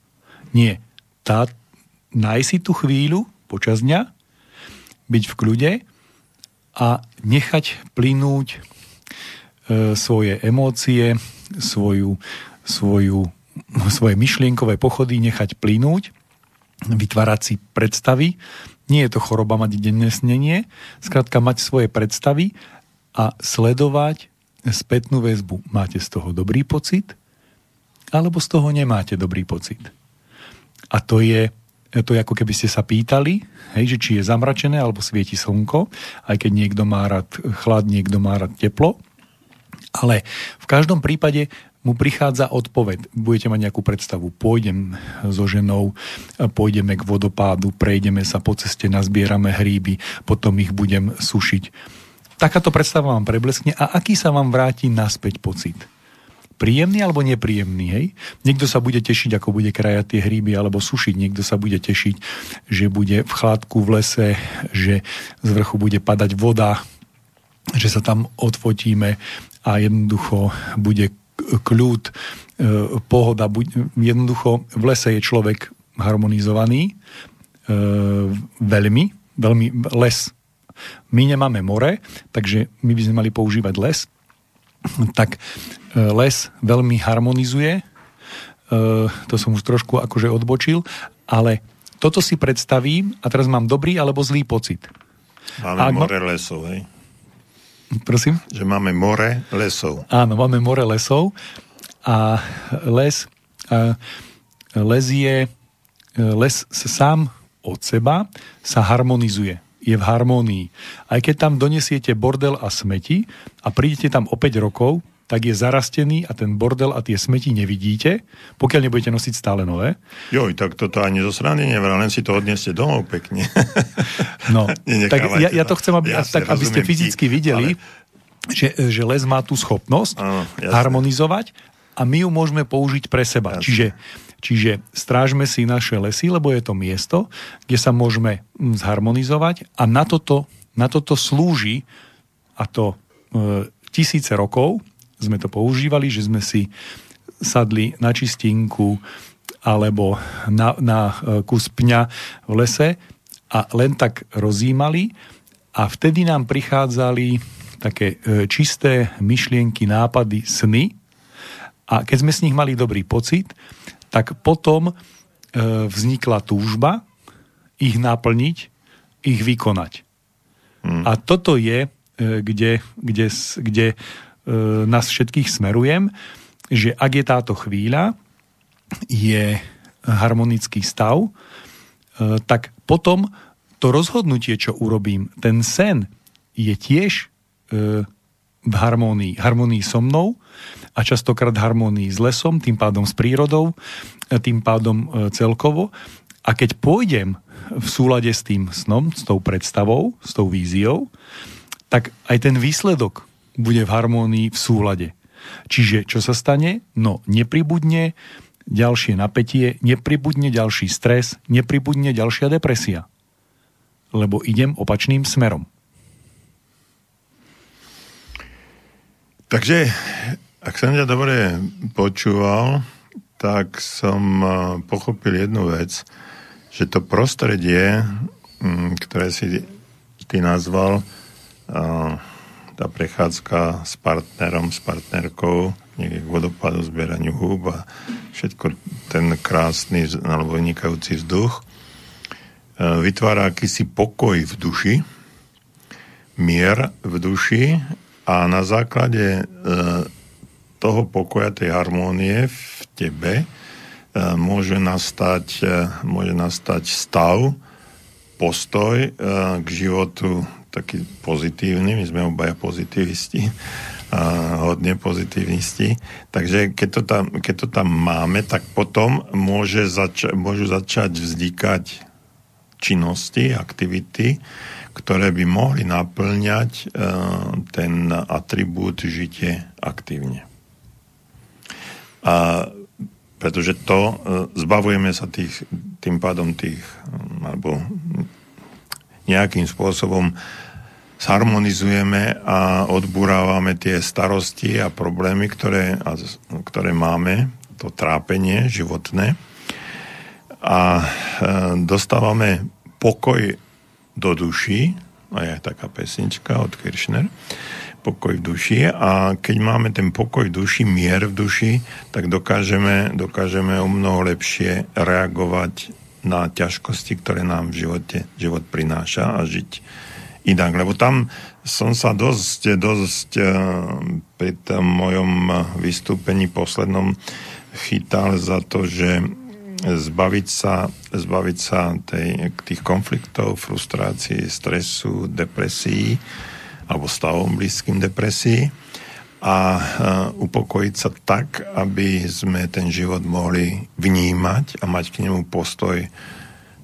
Nie. Tá, nájsť si tú chvíľu počas dňa, byť v kľude a nechať plynúť e, svoje emócie, svoju, svoju, svoje myšlienkové pochody nechať plynúť, vytvárať si predstavy. Nie je to choroba mať denné snenie, skrátka mať svoje predstavy a sledovať spätnú väzbu. Máte z toho dobrý pocit, alebo z toho nemáte dobrý pocit. A to je to je ako keby ste sa pýtali, hej, že či je zamračené alebo svieti slnko, aj keď niekto má rád chlad, niekto má rád teplo. Ale v každom prípade mu prichádza odpoveď. Budete mať nejakú predstavu. Pôjdem so ženou, pôjdeme k vodopádu, prejdeme sa po ceste, nazbierame hríby, potom ich budem sušiť. Takáto predstava vám prebleskne a aký sa vám vráti naspäť pocit? Príjemný alebo nepríjemný. Hej? Niekto sa bude tešiť, ako bude krajať tie hríby alebo sušiť. Niekto sa bude tešiť, že bude v chladku v lese, že z vrchu bude padať voda, že sa tam odfotíme a jednoducho bude kľud, e, pohoda. Jednoducho v lese je človek harmonizovaný e, veľmi, veľmi les. My nemáme more, takže my by sme mali používať les, tak e, les veľmi harmonizuje. E, to som už trošku akože odbočil, ale toto si predstavím a teraz mám dobrý alebo zlý pocit. Máme Ak more lesov, hej? Prosím? Že máme more lesov. Áno, máme more lesov a les, a les je les sám od seba sa harmonizuje je v harmónii. Aj keď tam donesiete bordel a smeti a prídete tam o 5 rokov, tak je zarastený a ten bordel a tie smeti nevidíte, pokiaľ nebudete nosiť stále nové. Joj, tak toto ani zo strany nevral, len si to odneste domov pekne. no, tak ja, ja to chcem, aby, ja tak, aby ste fyzicky videli, ale... že, že les má tú schopnosť ano, harmonizovať a my ju môžeme použiť pre seba. Jasne. Čiže, čiže strážme si naše lesy, lebo je to miesto, kde sa môžeme hm, zharmonizovať a na toto, na toto slúži, a to e, tisíce rokov sme to používali, že sme si sadli na čistinku alebo na, na e, kus pňa v lese a len tak rozímali a vtedy nám prichádzali také e, čisté myšlienky, nápady, sny, a keď sme s nich mali dobrý pocit, tak potom e, vznikla túžba ich naplniť, ich vykonať. Hmm. A toto je, e, kde, kde, kde e, nás všetkých smerujem, že ak je táto chvíľa, je harmonický stav, e, tak potom to rozhodnutie, čo urobím, ten sen je tiež e, v harmonii, harmonii so mnou a častokrát harmonii s lesom, tým pádom s prírodou, tým pádom e, celkovo. A keď pôjdem v súlade s tým snom, s tou predstavou, s tou víziou, tak aj ten výsledok bude v harmonii v súlade. Čiže čo sa stane? No, nepribudne ďalšie napätie, nepribudne ďalší stres, nepribudne ďalšia depresia. Lebo idem opačným smerom. Takže, ak som ťa dobre počúval, tak som eh, pochopil jednu vec, že to prostredie, mm, ktoré si ty nazval, eh, tá prechádzka s partnerom, s partnerkou, niekde k vodopadu, zbieraniu húb a všetko ten krásny alebo vynikajúci vzduch, eh, vytvára akýsi pokoj v duši, mier v duši a na základe e, toho pokoja, tej harmónie v tebe e, môže nastať, e, môže nastať stav, postoj k životu taký pozitívny, my sme obaja pozitivisti, hodne pozitivisti, takže keď to tam, keď to tam máme, tak potom môže zača- môžu začať vznikať činnosti, aktivity, ktoré by mohli naplňať e, ten atribút žitie aktívne. A pretože to, e, zbavujeme sa tých, tým pádom tých, alebo nejakým spôsobom zharmonizujeme a odburávame tie starosti a problémy, ktoré, a, ktoré máme, to trápenie životné a e, dostávame pokoj do duši, a je taká pesnička od Kirchner, pokoj v duši a keď máme ten pokoj v duši, mier v duši, tak dokážeme, dokážeme o mnoho lepšie reagovať na ťažkosti, ktoré nám v živote život prináša a žiť inak. Lebo tam som sa dosť, dosť eh, pri tom mojom vystúpení poslednom chytal za to, že zbaviť sa, zbaviť sa tej, tých konfliktov, frustrácií, stresu, depresí alebo stavom blízkym depresii a uh, upokojiť sa tak, aby sme ten život mohli vnímať a mať k nemu postoj,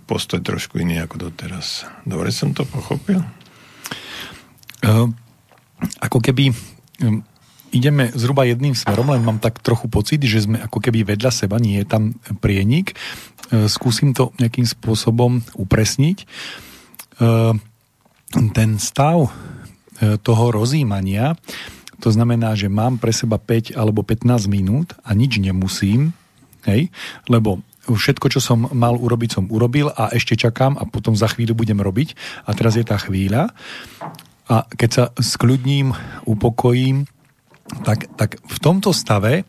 postoj trošku iný ako doteraz. Dobre som to pochopil? Uh, ako keby um, ideme zhruba jedným smerom, len mám tak trochu pocit, že sme ako keby vedľa seba, nie je tam prienik. E, skúsim to nejakým spôsobom upresniť. E, ten stav e, toho rozímania, to znamená, že mám pre seba 5 alebo 15 minút a nič nemusím, hej, lebo všetko, čo som mal urobiť, som urobil a ešte čakám a potom za chvíľu budem robiť a teraz je tá chvíľa. A keď sa skľudním, upokojím, tak, tak v tomto stave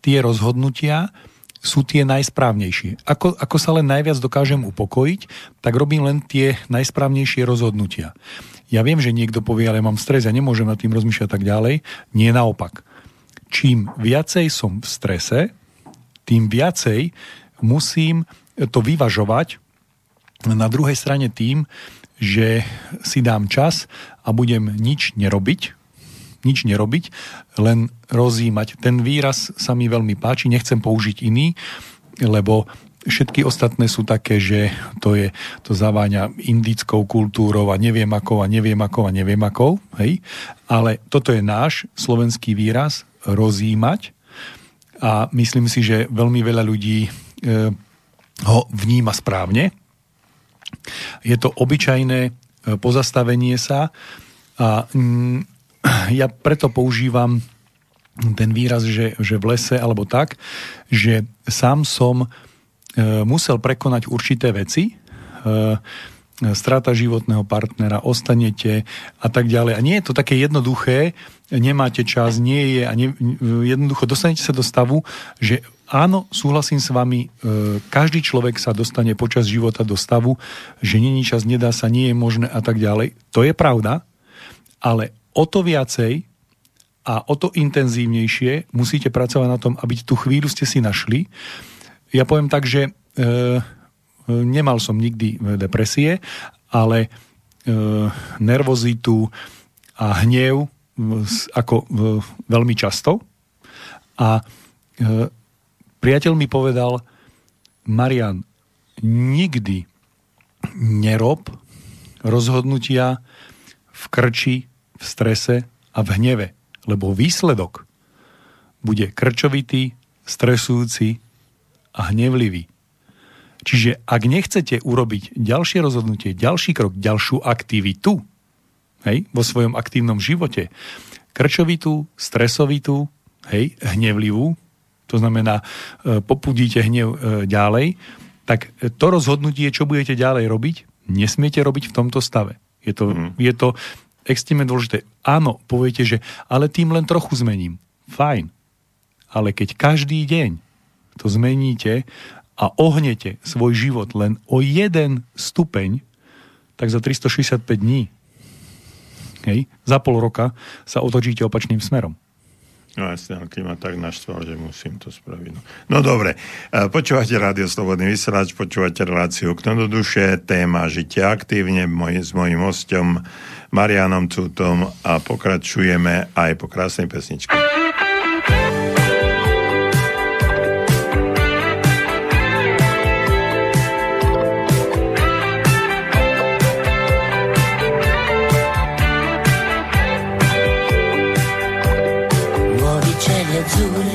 tie rozhodnutia sú tie najsprávnejšie. Ako, ako sa len najviac dokážem upokojiť, tak robím len tie najsprávnejšie rozhodnutia. Ja viem, že niekto povie, ale mám stres, ja nemôžem nad tým rozmýšľať tak ďalej. Nie naopak. Čím viacej som v strese, tým viacej musím to vyvažovať na druhej strane tým, že si dám čas a budem nič nerobiť, nič nerobiť, len rozímať. Ten výraz sa mi veľmi páči, nechcem použiť iný, lebo všetky ostatné sú také, že to je, to zaváňa indickou kultúrou a neviem ako a neviem ako a neviem ako, hej? Ale toto je náš slovenský výraz, rozímať a myslím si, že veľmi veľa ľudí e, ho vníma správne. Je to obyčajné e, pozastavenie sa a mm, ja preto používam ten výraz, že, že v lese alebo tak, že sám som E, musel prekonať určité veci, e, strata životného partnera, ostanete a tak ďalej. A nie je to také jednoduché, nemáte čas, nie je a ne, jednoducho dostanete sa do stavu, že áno, súhlasím s vami, e, každý človek sa dostane počas života do stavu, že není čas, nedá sa, nie je možné a tak ďalej. To je pravda, ale o to viacej a o to intenzívnejšie musíte pracovať na tom, aby tú chvíľu ste si našli, ja poviem tak, že e, nemal som nikdy depresie, ale e, nervozitu a hnev e, ako e, veľmi často. A e, priateľ mi povedal, Marian, nikdy nerob rozhodnutia v krči, v strese a v hneve, lebo výsledok bude krčovitý, stresujúci a hnevlivý. Čiže ak nechcete urobiť ďalšie rozhodnutie, ďalší krok, ďalšiu aktivitu hej, vo svojom aktívnom živote, krčovitú, stresovitú, hej, hnevlivú, to znamená, e, popudíte hnev e, ďalej, tak to rozhodnutie, čo budete ďalej robiť, nesmiete robiť v tomto stave. Je to, mm. je to extrémne dôležité. Áno, poviete, že ale tým len trochu zmením. Fajn. Ale keď každý deň to zmeníte a ohnete svoj život len o jeden stupeň, tak za 365 dní, hej, za pol roka sa otočíte opačným smerom. No jasne, keď ma tak naštval, že musím to spraviť. No, no dobre, e, počúvate Rádio Slobodný vysielač, počúvate reláciu k do duše, téma Žite aktívne moj, s mojim hostom Marianom Cutom a pokračujeme aj po krásnej pesničke. cieli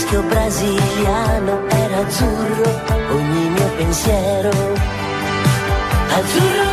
Fischio brasiliano era azzurro ogni mio pensiero. Azzurro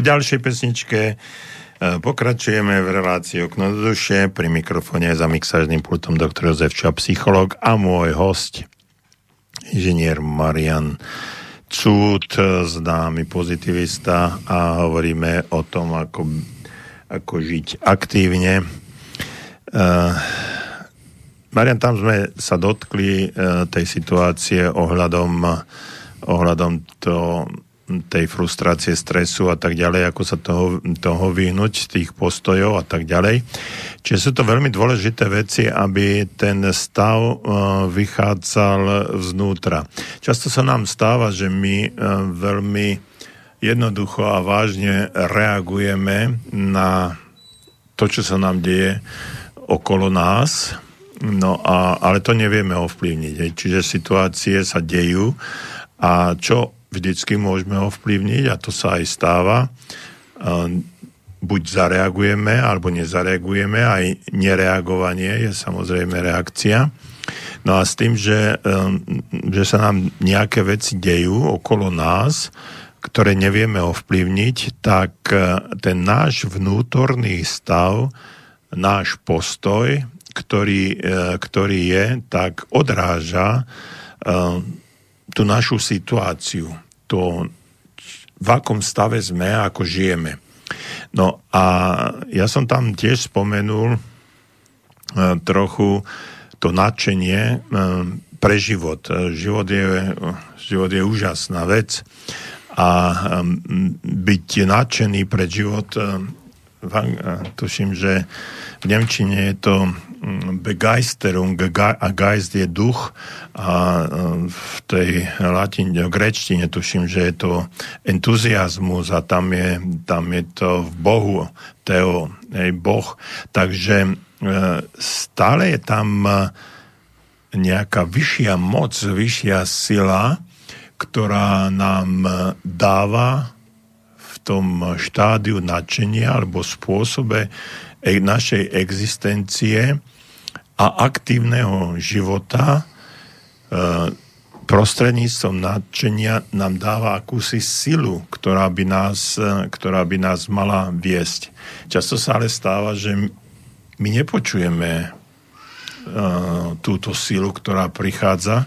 po ďalšej pesničke e, pokračujeme v relácii Okno do duše. Pri mikrofóne za mixážnym pultom doktor Jozef Čap, psycholog a môj host, inžinier Marian Cúd, známy pozitivista a hovoríme o tom, ako, ako žiť aktívne. Uh, Marian, tam sme sa dotkli uh, tej situácie ohľadom ohľadom to, tej frustrácie, stresu a tak ďalej, ako sa toho, toho vyhnúť, tých postojov a tak ďalej. Čiže sú to veľmi dôležité veci, aby ten stav uh, vychádzal vznútra. Často sa nám stáva, že my uh, veľmi jednoducho a vážne reagujeme na to, čo sa nám deje okolo nás, no a, ale to nevieme ovplyvniť. Čiže situácie sa dejú a čo vždycky môžeme ovplyvniť, a to sa aj stáva, buď zareagujeme, alebo nezareagujeme, aj nereagovanie je samozrejme reakcia. No a s tým, že, že sa nám nejaké veci dejú okolo nás, ktoré nevieme ovplyvniť, tak e, ten náš vnútorný stav, náš postoj, ktorý, e, ktorý je, tak odráža tú našu situáciu, to, v akom stave sme ako žijeme. No a ja som tam tiež spomenul uh, trochu to nadšenie uh, pre život. Život je, život je úžasná vec a byť nadšený pre život, uh, tuším, že v Nemčine je to mm, Begeisterung a Geist je duch a mm, v tej latine, v grečtine tuším, že je to entuziasmus a tam je, tam je to v Bohu, Teo, hej, Boh. Takže e, stále je tam e, nejaká vyššia moc, vyššia sila, ktorá nám e, dáva v tom štádiu nadšenia alebo spôsobe E, našej existencie a aktívneho života e, prostredníctvom nadšenia nám dáva akúsi silu, ktorá by nás, e, ktorá by nás mala viesť. Často sa ale stáva, že my nepočujeme túto silu, ktorá prichádza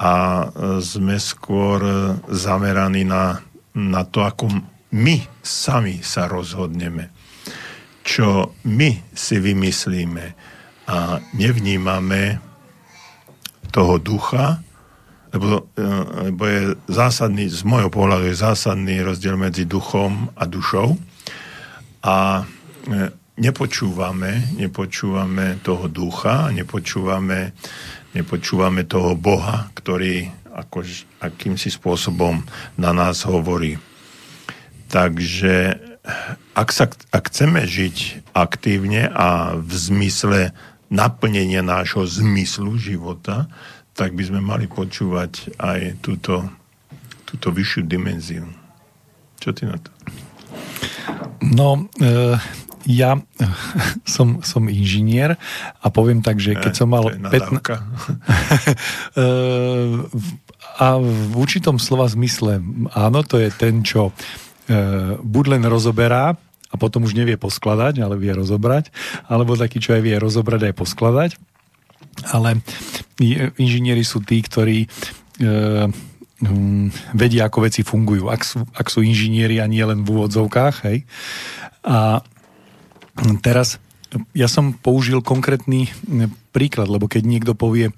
a sme skôr zameraní na, na to, ako my sami sa rozhodneme čo my si vymyslíme a nevnímame toho ducha, lebo, e, lebo je zásadný, z môjho pohľadu je zásadný rozdiel medzi duchom a dušou a e, nepočúvame, nepočúvame toho ducha, nepočúvame, nepočúvame toho Boha, ktorý ako, akýmsi spôsobom na nás hovorí. Takže ak, sa, ak chceme žiť aktívne a v zmysle naplnenia nášho zmyslu života, tak by sme mali počúvať aj túto, túto vyššiu dimenziu. Čo ty na to? No, e, ja som, som inžinier a poviem tak, že keď som mal 15... E, a v určitom slova zmysle, áno, to je ten, čo E, buď len rozoberá a potom už nevie poskladať, ale vie rozobrať, alebo taký, čo aj vie rozobrať aj poskladať. Ale inžinieri sú tí, ktorí e, hm, vedia, ako veci fungujú. Ak sú, ak sú inžinieri a nie len v úvodzovkách. Hej. A teraz ja som použil konkrétny príklad, lebo keď niekto povie,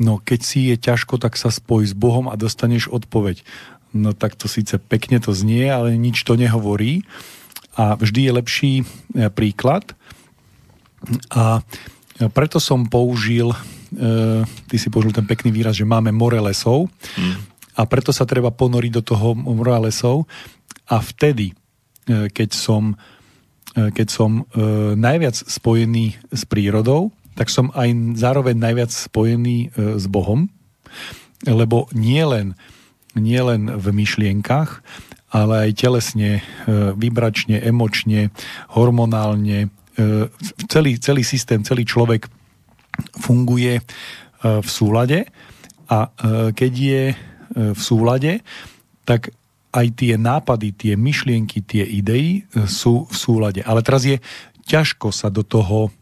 no keď si je ťažko, tak sa spoj s Bohom a dostaneš odpoveď. No tak to síce pekne to znie, ale nič to nehovorí. A vždy je lepší e, príklad. A preto som použil, e, ty si použil ten pekný výraz, že máme more lesov. Mm. A preto sa treba ponoriť do toho mora lesov. A vtedy, e, keď som, keď som najviac spojený s prírodou, tak som aj zároveň najviac spojený s Bohom, lebo nie len nielen v myšlienkach, ale aj telesne, e, vibračne, emočne, hormonálne. E, celý, celý systém, celý človek funguje e, v súlade a keď je v súlade, tak aj tie nápady, tie myšlienky, tie idei sú v súlade. Ale teraz je ťažko sa do toho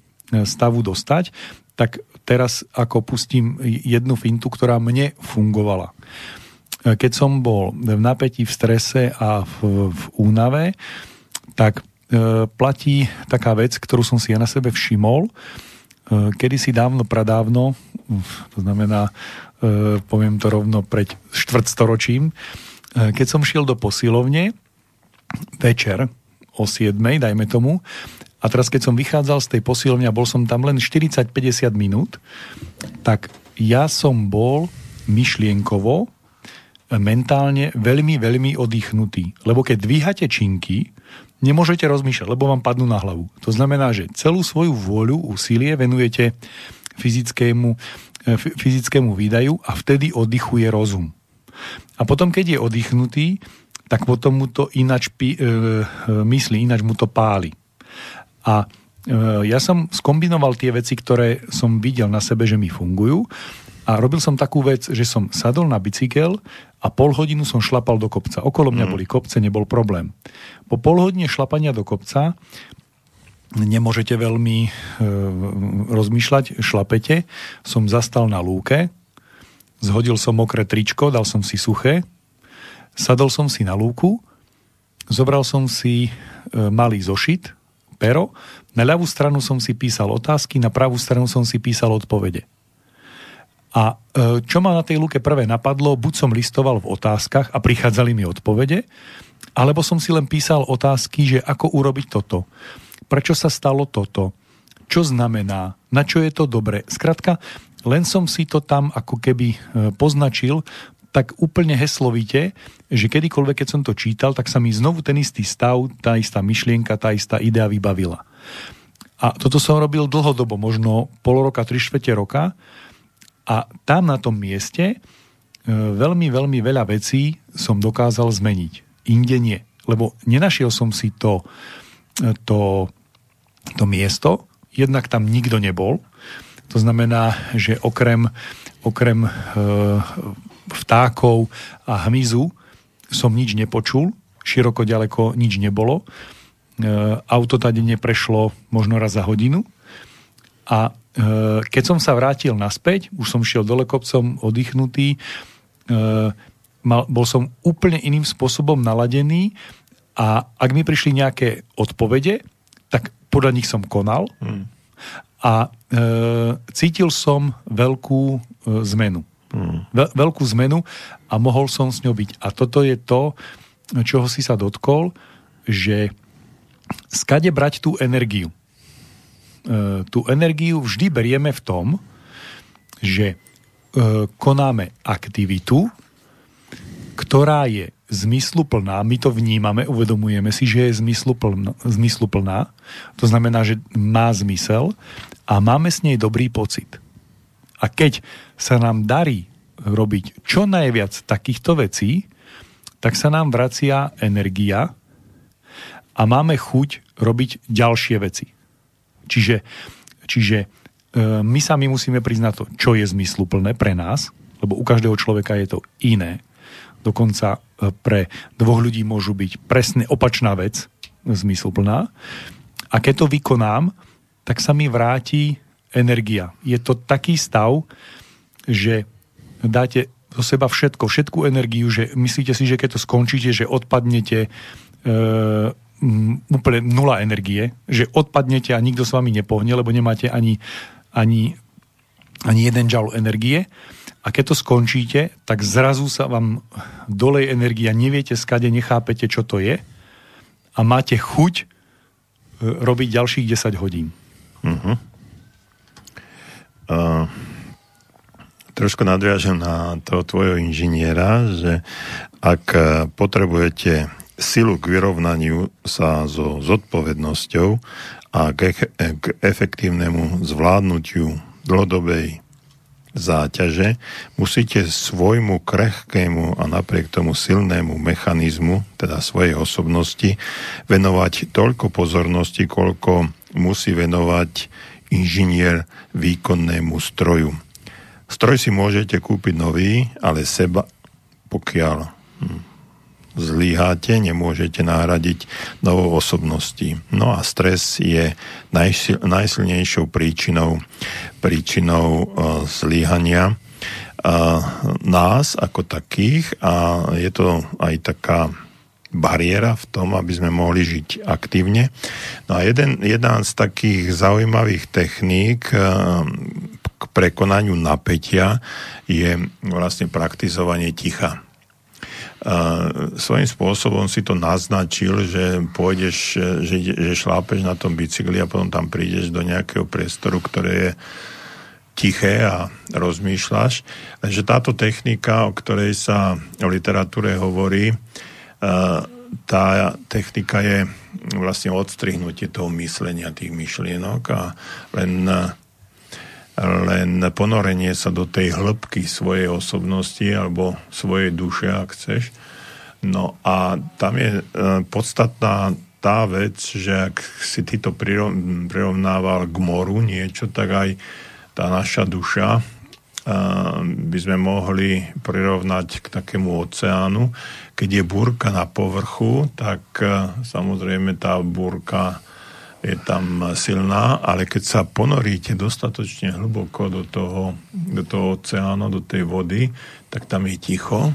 stavu dostať, tak teraz ako pustím jednu fintu, ktorá mne fungovala. E, keď som bol v napätí, v strese a v, v únave, tak e, platí taká vec, ktorú som si ja na sebe všimol, e, kedysi dávno, pradávno, to znamená, e, poviem to rovno pred štvrtstoročím, E, keď som šiel do posilovne večer o 7, dajme tomu, a teraz keď som vychádzal z tej posilovne a bol som tam len 40-50 minút, tak ja som bol myšlienkovo, mentálne veľmi, veľmi oddychnutý. Lebo keď dvíhate činky, nemôžete rozmýšľať, lebo vám padnú na hlavu. To znamená, že celú svoju vôľu, úsilie venujete fyzickému, e, fyzickému výdaju a vtedy oddychuje rozum. A potom, keď je oddychnutý, tak potom mu to inač pí, e, e, myslí, ináč mu to páli. A e, ja som skombinoval tie veci, ktoré som videl na sebe, že mi fungujú a robil som takú vec, že som sadol na bicykel a pol hodinu som šlapal do kopca. Okolo mňa mm. boli kopce, nebol problém. Po pol hodine šlapania do kopca nemôžete veľmi e, rozmýšľať, šlapete. Som zastal na lúke, Zhodil som mokré tričko, dal som si suché, sadol som si na lúku, zobral som si e, malý zošit, pero, na ľavú stranu som si písal otázky, na pravú stranu som si písal odpovede. A e, čo ma na tej lúke prvé napadlo, buď som listoval v otázkach a prichádzali mi odpovede, alebo som si len písal otázky, že ako urobiť toto, prečo sa stalo toto, čo znamená, na čo je to dobre. Skrátka, len som si to tam ako keby e, poznačil tak úplne heslovite, že kedykoľvek, keď som to čítal, tak sa mi znovu ten istý stav, tá istá myšlienka, tá istá idea vybavila. A toto som robil dlhodobo, možno pol roka, tri štvrte roka. A tam na tom mieste e, veľmi, veľmi veľa vecí som dokázal zmeniť. Inde nie. Lebo nenašiel som si to, e, to, to miesto, jednak tam nikto nebol, to znamená, že okrem, okrem e, vtákov a hmyzu som nič nepočul, široko ďaleko nič nebolo. E, auto tady neprešlo možno raz za hodinu. A e, keď som sa vrátil naspäť, už som šiel dole kopcom oddychnutý, e, mal, bol som úplne iným spôsobom naladený a ak mi prišli nejaké odpovede, tak podľa nich som konal. Hmm a e, cítil som veľkú e, zmenu. Hmm. Ve, veľkú zmenu a mohol som s ňou byť. A toto je to, čoho si sa dotkol, že skade brať tú energiu. E, tú energiu vždy berieme v tom, že e, konáme aktivitu, ktorá je zmysluplná, my to vnímame, uvedomujeme si, že je zmysluplná, zmysluplná, to znamená, že má zmysel a máme s nej dobrý pocit. A keď sa nám darí robiť čo najviac takýchto vecí, tak sa nám vracia energia a máme chuť robiť ďalšie veci. Čiže, čiže e, my sami musíme priznať to, čo je zmysluplné pre nás, lebo u každého človeka je to iné dokonca e, pre dvoch ľudí môžu byť presne opačná vec, zmysluplná. A keď to vykonám, tak sa mi vráti energia. Je to taký stav, že dáte do seba všetko, všetku energiu, že myslíte si, že keď to skončíte, že odpadnete e, úplne nula energie, že odpadnete a nikto s vami nepohne, lebo nemáte ani, ani, ani jeden žal energie a keď to skončíte, tak zrazu sa vám dolej energia, neviete skade, nechápete, čo to je a máte chuť e, robiť ďalších 10 hodín. Uh-huh. Uh, trošku nadviažem na toho tvojho inžiniera, že ak potrebujete silu k vyrovnaniu sa so zodpovednosťou a k, k efektívnemu zvládnutiu dlhodobej záťaže, musíte svojmu krehkému a napriek tomu silnému mechanizmu, teda svojej osobnosti, venovať toľko pozornosti, koľko musí venovať inžinier výkonnému stroju. Stroj si môžete kúpiť nový, ale seba, pokiaľ hm, zlyháte, nemôžete nahradiť novou osobností. No a stres je najsil, najsilnejšou príčinou, príčinou uh, zlyhania uh, nás ako takých a je to aj taká bariéra v tom, aby sme mohli žiť aktívne. No a jeden, jedna z takých zaujímavých techník uh, k prekonaniu napätia je vlastne praktizovanie ticha svojím spôsobom si to naznačil, že pôjdeš, že, že šlápeš na tom bicykli a potom tam prídeš do nejakého priestoru, ktoré je tiché a rozmýšľaš. Takže táto technika, o ktorej sa v literatúre hovorí, tá technika je vlastne odstrihnutie toho myslenia, tých myšlienok a len len ponorenie sa do tej hĺbky svojej osobnosti alebo svojej duše, ak chceš. No a tam je e, podstatná tá vec, že ak si ty to prirovnával k moru niečo, tak aj tá naša duša e, by sme mohli prirovnať k takému oceánu. Keď je búrka na povrchu, tak e, samozrejme tá búrka je tam silná, ale keď sa ponoríte dostatočne hlboko do toho, do toho oceánu, do tej vody, tak tam je ticho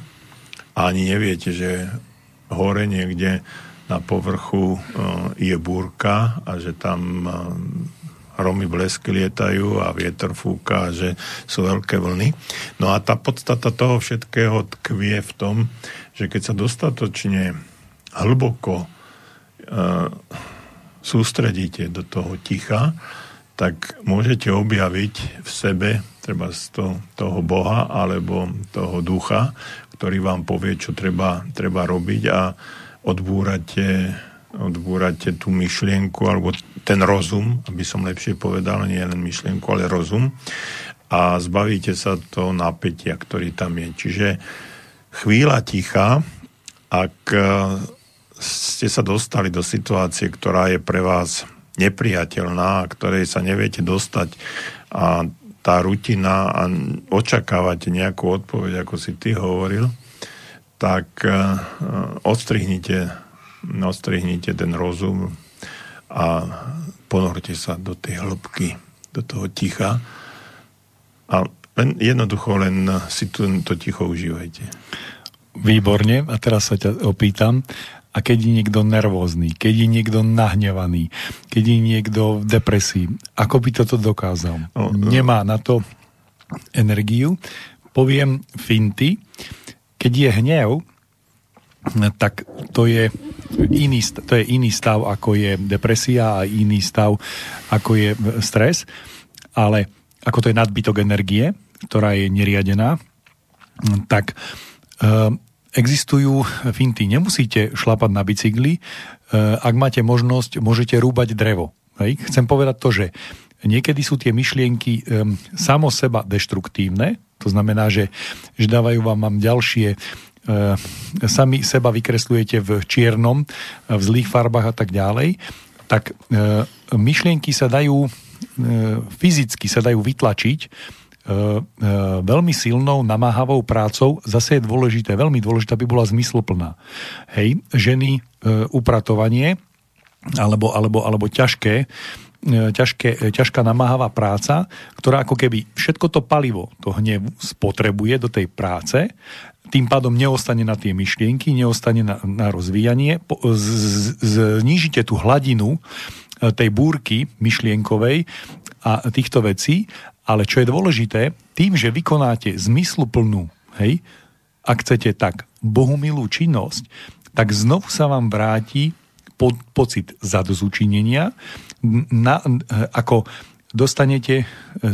a ani neviete, že hore niekde na povrchu e, je búrka a že tam hromy blesky lietajú a vietor fúka a že sú veľké vlny. No a tá podstata toho všetkého tkvie v tom, že keď sa dostatočne hlboko uh, sústredíte do toho ticha, tak môžete objaviť v sebe treba z to, toho Boha alebo toho ducha, ktorý vám povie, čo treba, treba robiť a odbúrate, odbúrate tú myšlienku alebo ten rozum, aby som lepšie povedal, nie len myšlienku, ale rozum a zbavíte sa toho napätia, ktorý tam je. Čiže chvíľa ticha, ak ste sa dostali do situácie, ktorá je pre vás nepriateľná, ktorej sa neviete dostať a tá rutina a očakávate nejakú odpoveď, ako si ty hovoril, tak uh, odstrihnite, odstrihnite ten rozum a ponorte sa do tej hĺbky, do toho ticha a len, jednoducho len si to, to ticho užívajte. Výborne. A teraz sa ťa opýtam, a keď je niekto nervózny, keď je niekto nahnevaný, keď je niekto v depresii, ako by toto dokázal? No, no. Nemá na to energiu. Poviem finty. Keď je hnev, tak to je iný, to je iný stav, ako je depresia a iný stav, ako je stres, ale ako to je nadbytok energie, ktorá je neriadená, tak uh, existujú finty. Nemusíte šlapať na bicykli. E, ak máte možnosť, môžete rúbať drevo. Chcem povedať to, že niekedy sú tie myšlienky um, samo seba deštruktívne, to znamená, že, že dávajú vám, vám ďalšie uh, sami seba vykreslujete v čiernom, v zlých farbách a tak ďalej, tak uh, myšlienky sa dajú fyzicky sa dajú vytlačiť E, e, veľmi silnou, namáhavou prácou, zase je dôležité, veľmi dôležité, aby bola zmysluplná. Hej, ženy, e, upratovanie, alebo, alebo, alebo ťažké, ťažké, ťažká namáhavá práca, ktorá ako keby všetko to palivo, to hnev spotrebuje do tej práce, tým pádom neostane na tie myšlienky, neostane na, na rozvíjanie, znížite tú hladinu tej búrky myšlienkovej a týchto vecí ale čo je dôležité, tým, že vykonáte zmysluplnú, hej, ak chcete tak, bohumilú činnosť, tak znovu sa vám vráti po, pocit zadozučinenia, na, ako dostanete e,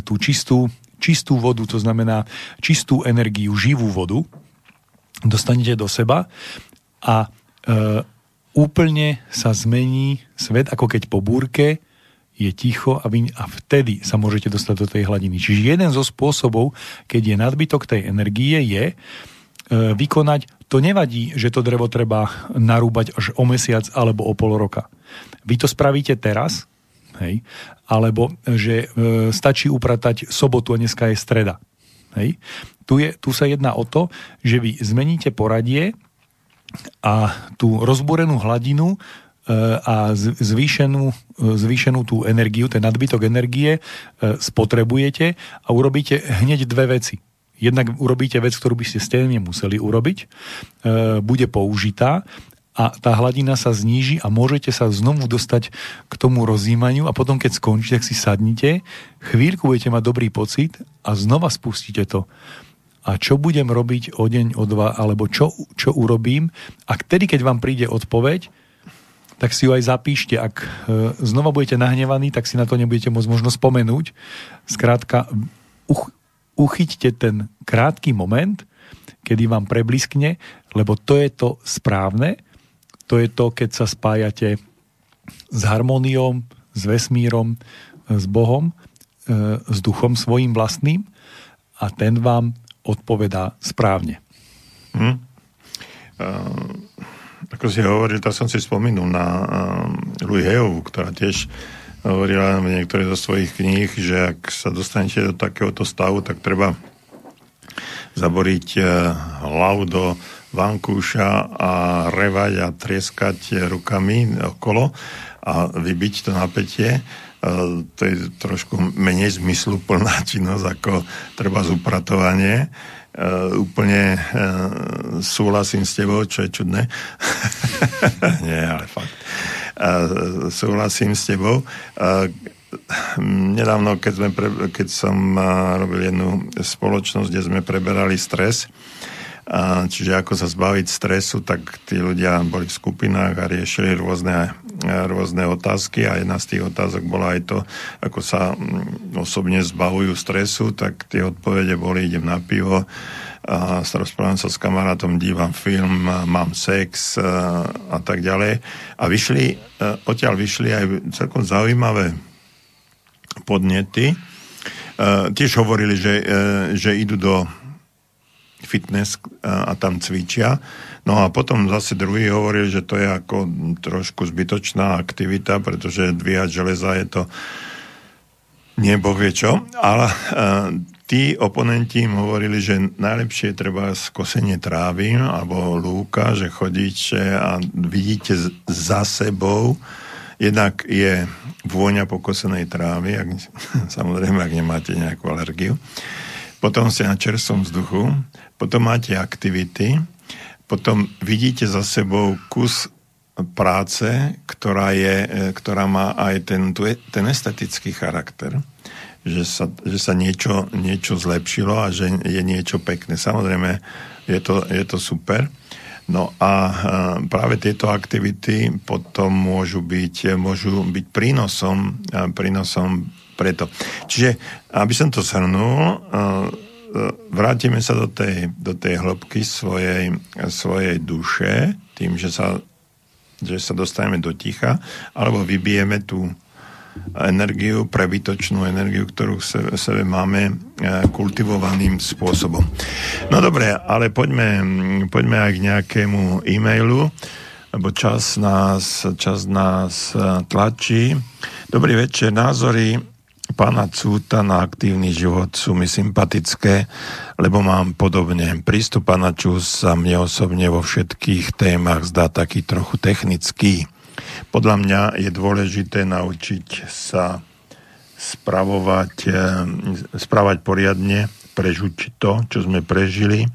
tú čistú, čistú vodu, to znamená čistú energiu, živú vodu, dostanete do seba a e, úplne sa zmení svet, ako keď po búrke je ticho a, vy, a vtedy sa môžete dostať do tej hladiny. Čiže jeden zo spôsobov, keď je nadbytok tej energie, je e, vykonať, to nevadí, že to drevo treba narúbať až o mesiac alebo o pol roka. Vy to spravíte teraz, hej, alebo že e, stačí upratať sobotu a dneska je streda. Hej. Tu, je, tu sa jedná o to, že vy zmeníte poradie a tú rozborenú hladinu a zvýšenú, zvýšenú tú energiu, ten nadbytok energie spotrebujete a urobíte hneď dve veci. Jednak urobíte vec, ktorú by ste stejne museli urobiť, bude použitá a tá hladina sa zníži a môžete sa znovu dostať k tomu rozjímaniu a potom, keď skončí, tak si sadnite, chvíľku budete mať dobrý pocit a znova spustíte to. A čo budem robiť o deň, o dva, alebo čo, čo urobím a vtedy, keď vám príde odpoveď, tak si ju aj zapíšte. Ak e, znova budete nahnevaní, tak si na to nebudete môcť možno spomenúť. Skrátka, uch, uchyťte ten krátky moment, kedy vám prebliskne, lebo to je to správne, to je to, keď sa spájate s harmóniou, s vesmírom, s Bohom, e, s duchom svojim vlastným a ten vám odpovedá správne. Hmm. Uh, ako si hovoril, tak som si spomenul na uh, Louis Heovu, ktorá tiež hovorila v niektorej zo svojich kníh, že ak sa dostanete do takéhoto stavu, tak treba zaboriť uh, hlavu do vankúša a revať a trieskať rukami okolo a vybiť to napätie. E, to je trošku menej zmysluplná činnosť ako treba zupratovanie. Uh, úplne uh, súhlasím s tebou, čo je čudné. Nie, ale fakt. Uh, súhlasím s tebou. Uh, nedávno, keď, sme pre, keď som uh, robil jednu spoločnosť, kde sme preberali stres, Čiže ako sa zbaviť stresu, tak tí ľudia boli v skupinách a riešili rôzne, rôzne otázky a jedna z tých otázok bola aj to, ako sa mm, osobne zbavujú stresu, tak tie odpovede boli, idem na pivo, a rozprávam sa s kamarátom, dívam film, mám sex a, a tak ďalej. A vyšli, odtiaľ vyšli aj celkom zaujímavé podnety. Tiež hovorili, že, že idú do fitness a, a tam cvičia. No a potom zase druhý hovoril, že to je ako trošku zbytočná aktivita, pretože dvíhať železa je to nebo vie čo, ale uh, tí oponenti im hovorili, že najlepšie je treba skosenie trávy alebo lúka, že chodíte a vidíte za sebou, jednak je vôňa pokosenej trávy, ak, samozrejme, ak nemáte nejakú alergiu. Potom ste na čerstvom vzduchu, potom máte aktivity, potom vidíte za sebou kus práce, ktorá, je, e, ktorá má aj ten, ten estetický charakter, že sa, že sa niečo, niečo zlepšilo a že je niečo pekné. Samozrejme, je to, je to super. No a e, práve tieto aktivity potom môžu byť, môžu byť prínosom, prínosom preto. Čiže, aby som to shrnul, e, vrátime sa do tej, do tej hĺbky svojej, svojej duše, tým, že sa, že sa dostaneme do ticha, alebo vybijeme tú energiu, prebytočnú energiu, ktorú v sebe, sebe máme e, kultivovaným spôsobom. No dobre, ale poďme, poďme aj k nejakému e-mailu, lebo čas nás, čas nás e, tlačí. Dobrý večer, názory pána Cúta na aktívny život sú mi sympatické, lebo mám podobne. Prístup pána Čus sa mne osobne vo všetkých témach zdá taký trochu technický. Podľa mňa je dôležité naučiť sa spravovať, eh, spravať poriadne, prežuť to, čo sme prežili.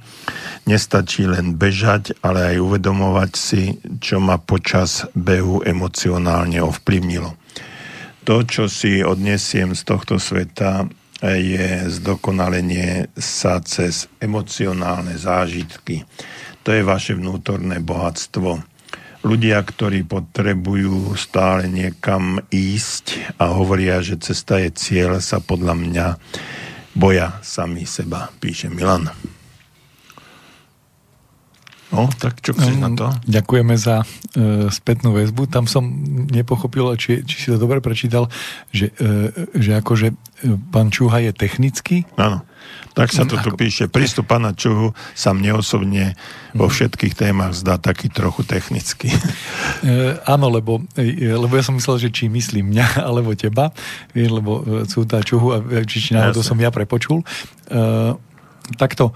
Nestačí len bežať, ale aj uvedomovať si, čo ma počas behu emocionálne ovplyvnilo to, čo si odnesiem z tohto sveta, je zdokonalenie sa cez emocionálne zážitky. To je vaše vnútorné bohatstvo. Ľudia, ktorí potrebujú stále niekam ísť a hovoria, že cesta je cieľ, sa podľa mňa boja sami seba, píše Milan. No, tak čo chceš na to? Ďakujeme za e, spätnú väzbu. Tam som nepochopil, či, či si to dobre prečítal, že, e, že akože e, pán Čuha je technický. Áno. Tak sa to tu píše. Prístup pána Čuhu sa mne osobne vo mhm. všetkých témach zdá taký trochu technický. E, áno, lebo, e, lebo ja som myslel, že či myslím mňa alebo teba, lebo sú tá Čuhu a či, či náhodou som ja prepočul. E, takto,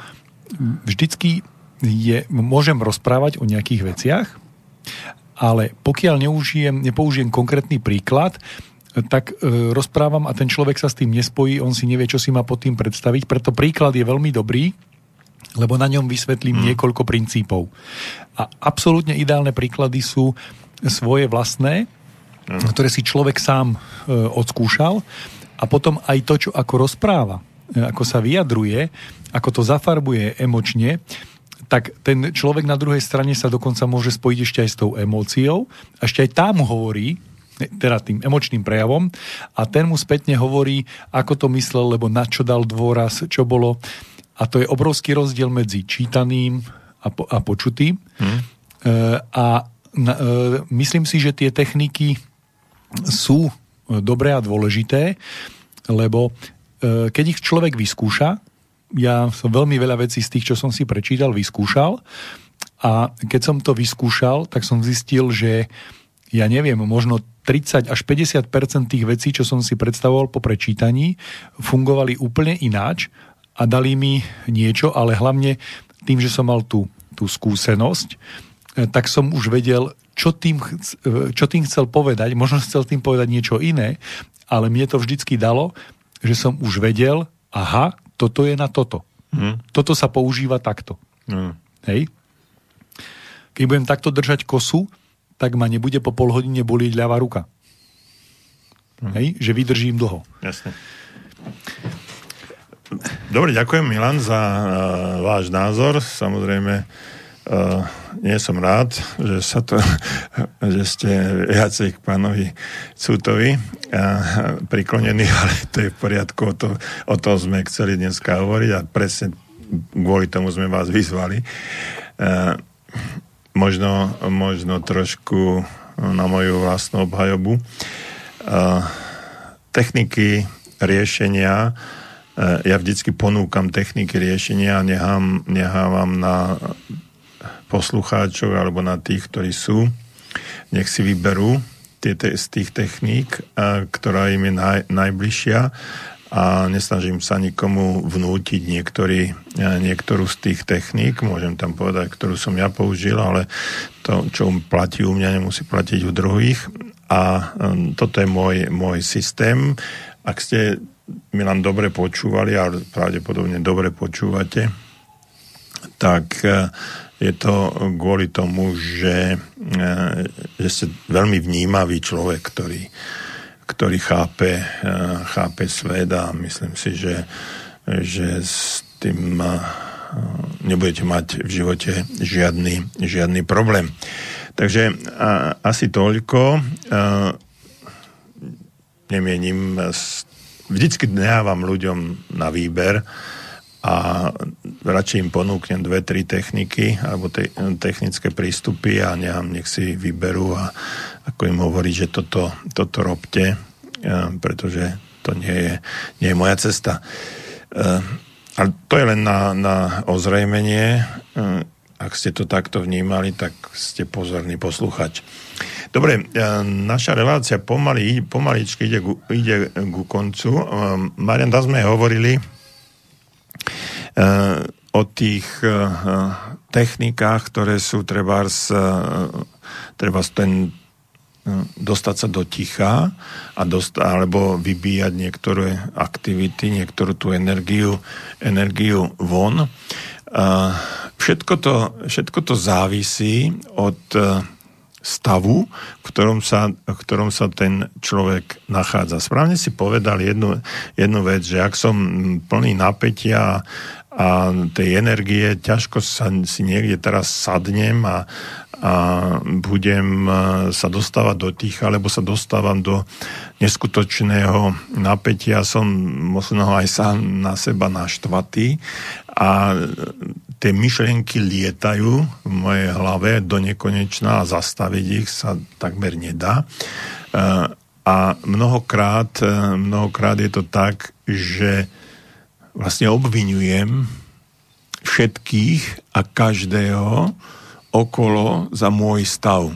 vždycky je, môžem rozprávať o nejakých veciach, ale pokiaľ neužijem, nepoužijem konkrétny príklad, tak e, rozprávam a ten človek sa s tým nespojí, on si nevie, čo si má pod tým predstaviť, preto príklad je veľmi dobrý, lebo na ňom vysvetlím hmm. niekoľko princípov. A absolútne ideálne príklady sú svoje vlastné, hmm. ktoré si človek sám e, odskúšal a potom aj to, čo ako rozpráva, e, ako sa vyjadruje, ako to zafarbuje emočne, tak ten človek na druhej strane sa dokonca môže spojiť ešte aj s tou emóciou. A ešte aj tá mu hovorí, teda tým emočným prejavom a ten mu spätne hovorí, ako to myslel, lebo na čo dal dôraz, čo bolo. A to je obrovský rozdiel medzi čítaným a, po, a počutým. Hmm. E, a na, e, myslím si, že tie techniky sú dobré a dôležité, lebo e, keď ich človek vyskúša, ja som veľmi veľa vecí z tých, čo som si prečítal, vyskúšal a keď som to vyskúšal, tak som zistil, že ja neviem, možno 30 až 50% tých vecí, čo som si predstavoval po prečítaní, fungovali úplne ináč a dali mi niečo, ale hlavne tým, že som mal tú, tú skúsenosť, eh, tak som už vedel, čo tým, eh, čo tým chcel povedať. Možno chcel tým povedať niečo iné, ale mne to vždycky dalo, že som už vedel, aha, toto je na toto. Hmm. Toto sa používa takto. Hmm. Hej? Keď budem takto držať kosu, tak ma nebude po pol hodine bolieť ľavá ruka. Hm. Hej? Že vydržím dlho. Jasne. Dobre, ďakujem Milan za uh, váš názor. Samozrejme, uh, nie som rád, že sa to, že ste viacej k pánovi Cútovi uh, priklonení, ale to je v poriadku, o, to, o tom sme chceli dneska hovoriť a presne kvôli tomu sme vás vyzvali. Uh, možno, možno trošku na moju vlastnú obhajobu. Techniky riešenia, ja vždycky ponúkam techniky riešenia a nechám, nechávam na poslucháčov alebo na tých, ktorí sú, nech si vyberú tie, z tých techník, ktorá im je naj, najbližšia a nesnažím sa nikomu vnútiť niektorý, e, niektorú z tých techník, môžem tam povedať, ktorú som ja použil, ale to, čo platí u mňa, nemusí platiť u druhých. A e, toto je môj, môj systém. Ak ste Milan dobre počúvali, ale pravdepodobne dobre počúvate, tak e, je to kvôli tomu, že, že ste veľmi vnímavý človek, ktorý, ktorý chápe, eh, chápe svet a myslím si, že, že s tým eh, nebudete mať v živote žiadny, žiadny problém. Takže a, asi toľko. A, eh, nemienim, vždycky nechávam ľuďom na výber a radšej im ponúknem dve, tri techniky alebo te, technické prístupy a nechám, nech si vyberú a ako im hovorí, že toto, toto robte, pretože to nie je, nie je moja cesta. Ale to je len na, na ozrejmenie. Ak ste to takto vnímali, tak ste pozorný posluchač. Dobre, naša relácia pomaly, pomaličky ide, ku, ide ku koncu. Marian, tam sme hovorili o tých technikách, ktoré sú trebárs, trebárs ten dostať sa do ticha a dost, alebo vybíjať niektoré aktivity, niektorú tú energiu, energiu von. Všetko to, všetko to závisí od stavu, v ktorom sa, v ktorom sa ten človek nachádza. Správne si povedal jednu, jednu vec, že ak som plný napätia a tej energie, ťažko sa si niekde teraz sadnem a, a budem e, sa dostávať do tých, alebo sa dostávam do neskutočného napätia, som možno aj sám na seba naštvatý a tie myšlienky lietajú v mojej hlave do nekonečná a zastaviť ich sa takmer nedá. E, a mnohokrát, e, mnohokrát je to tak, že vlastne obvinujem všetkých a každého, okolo za môj stav.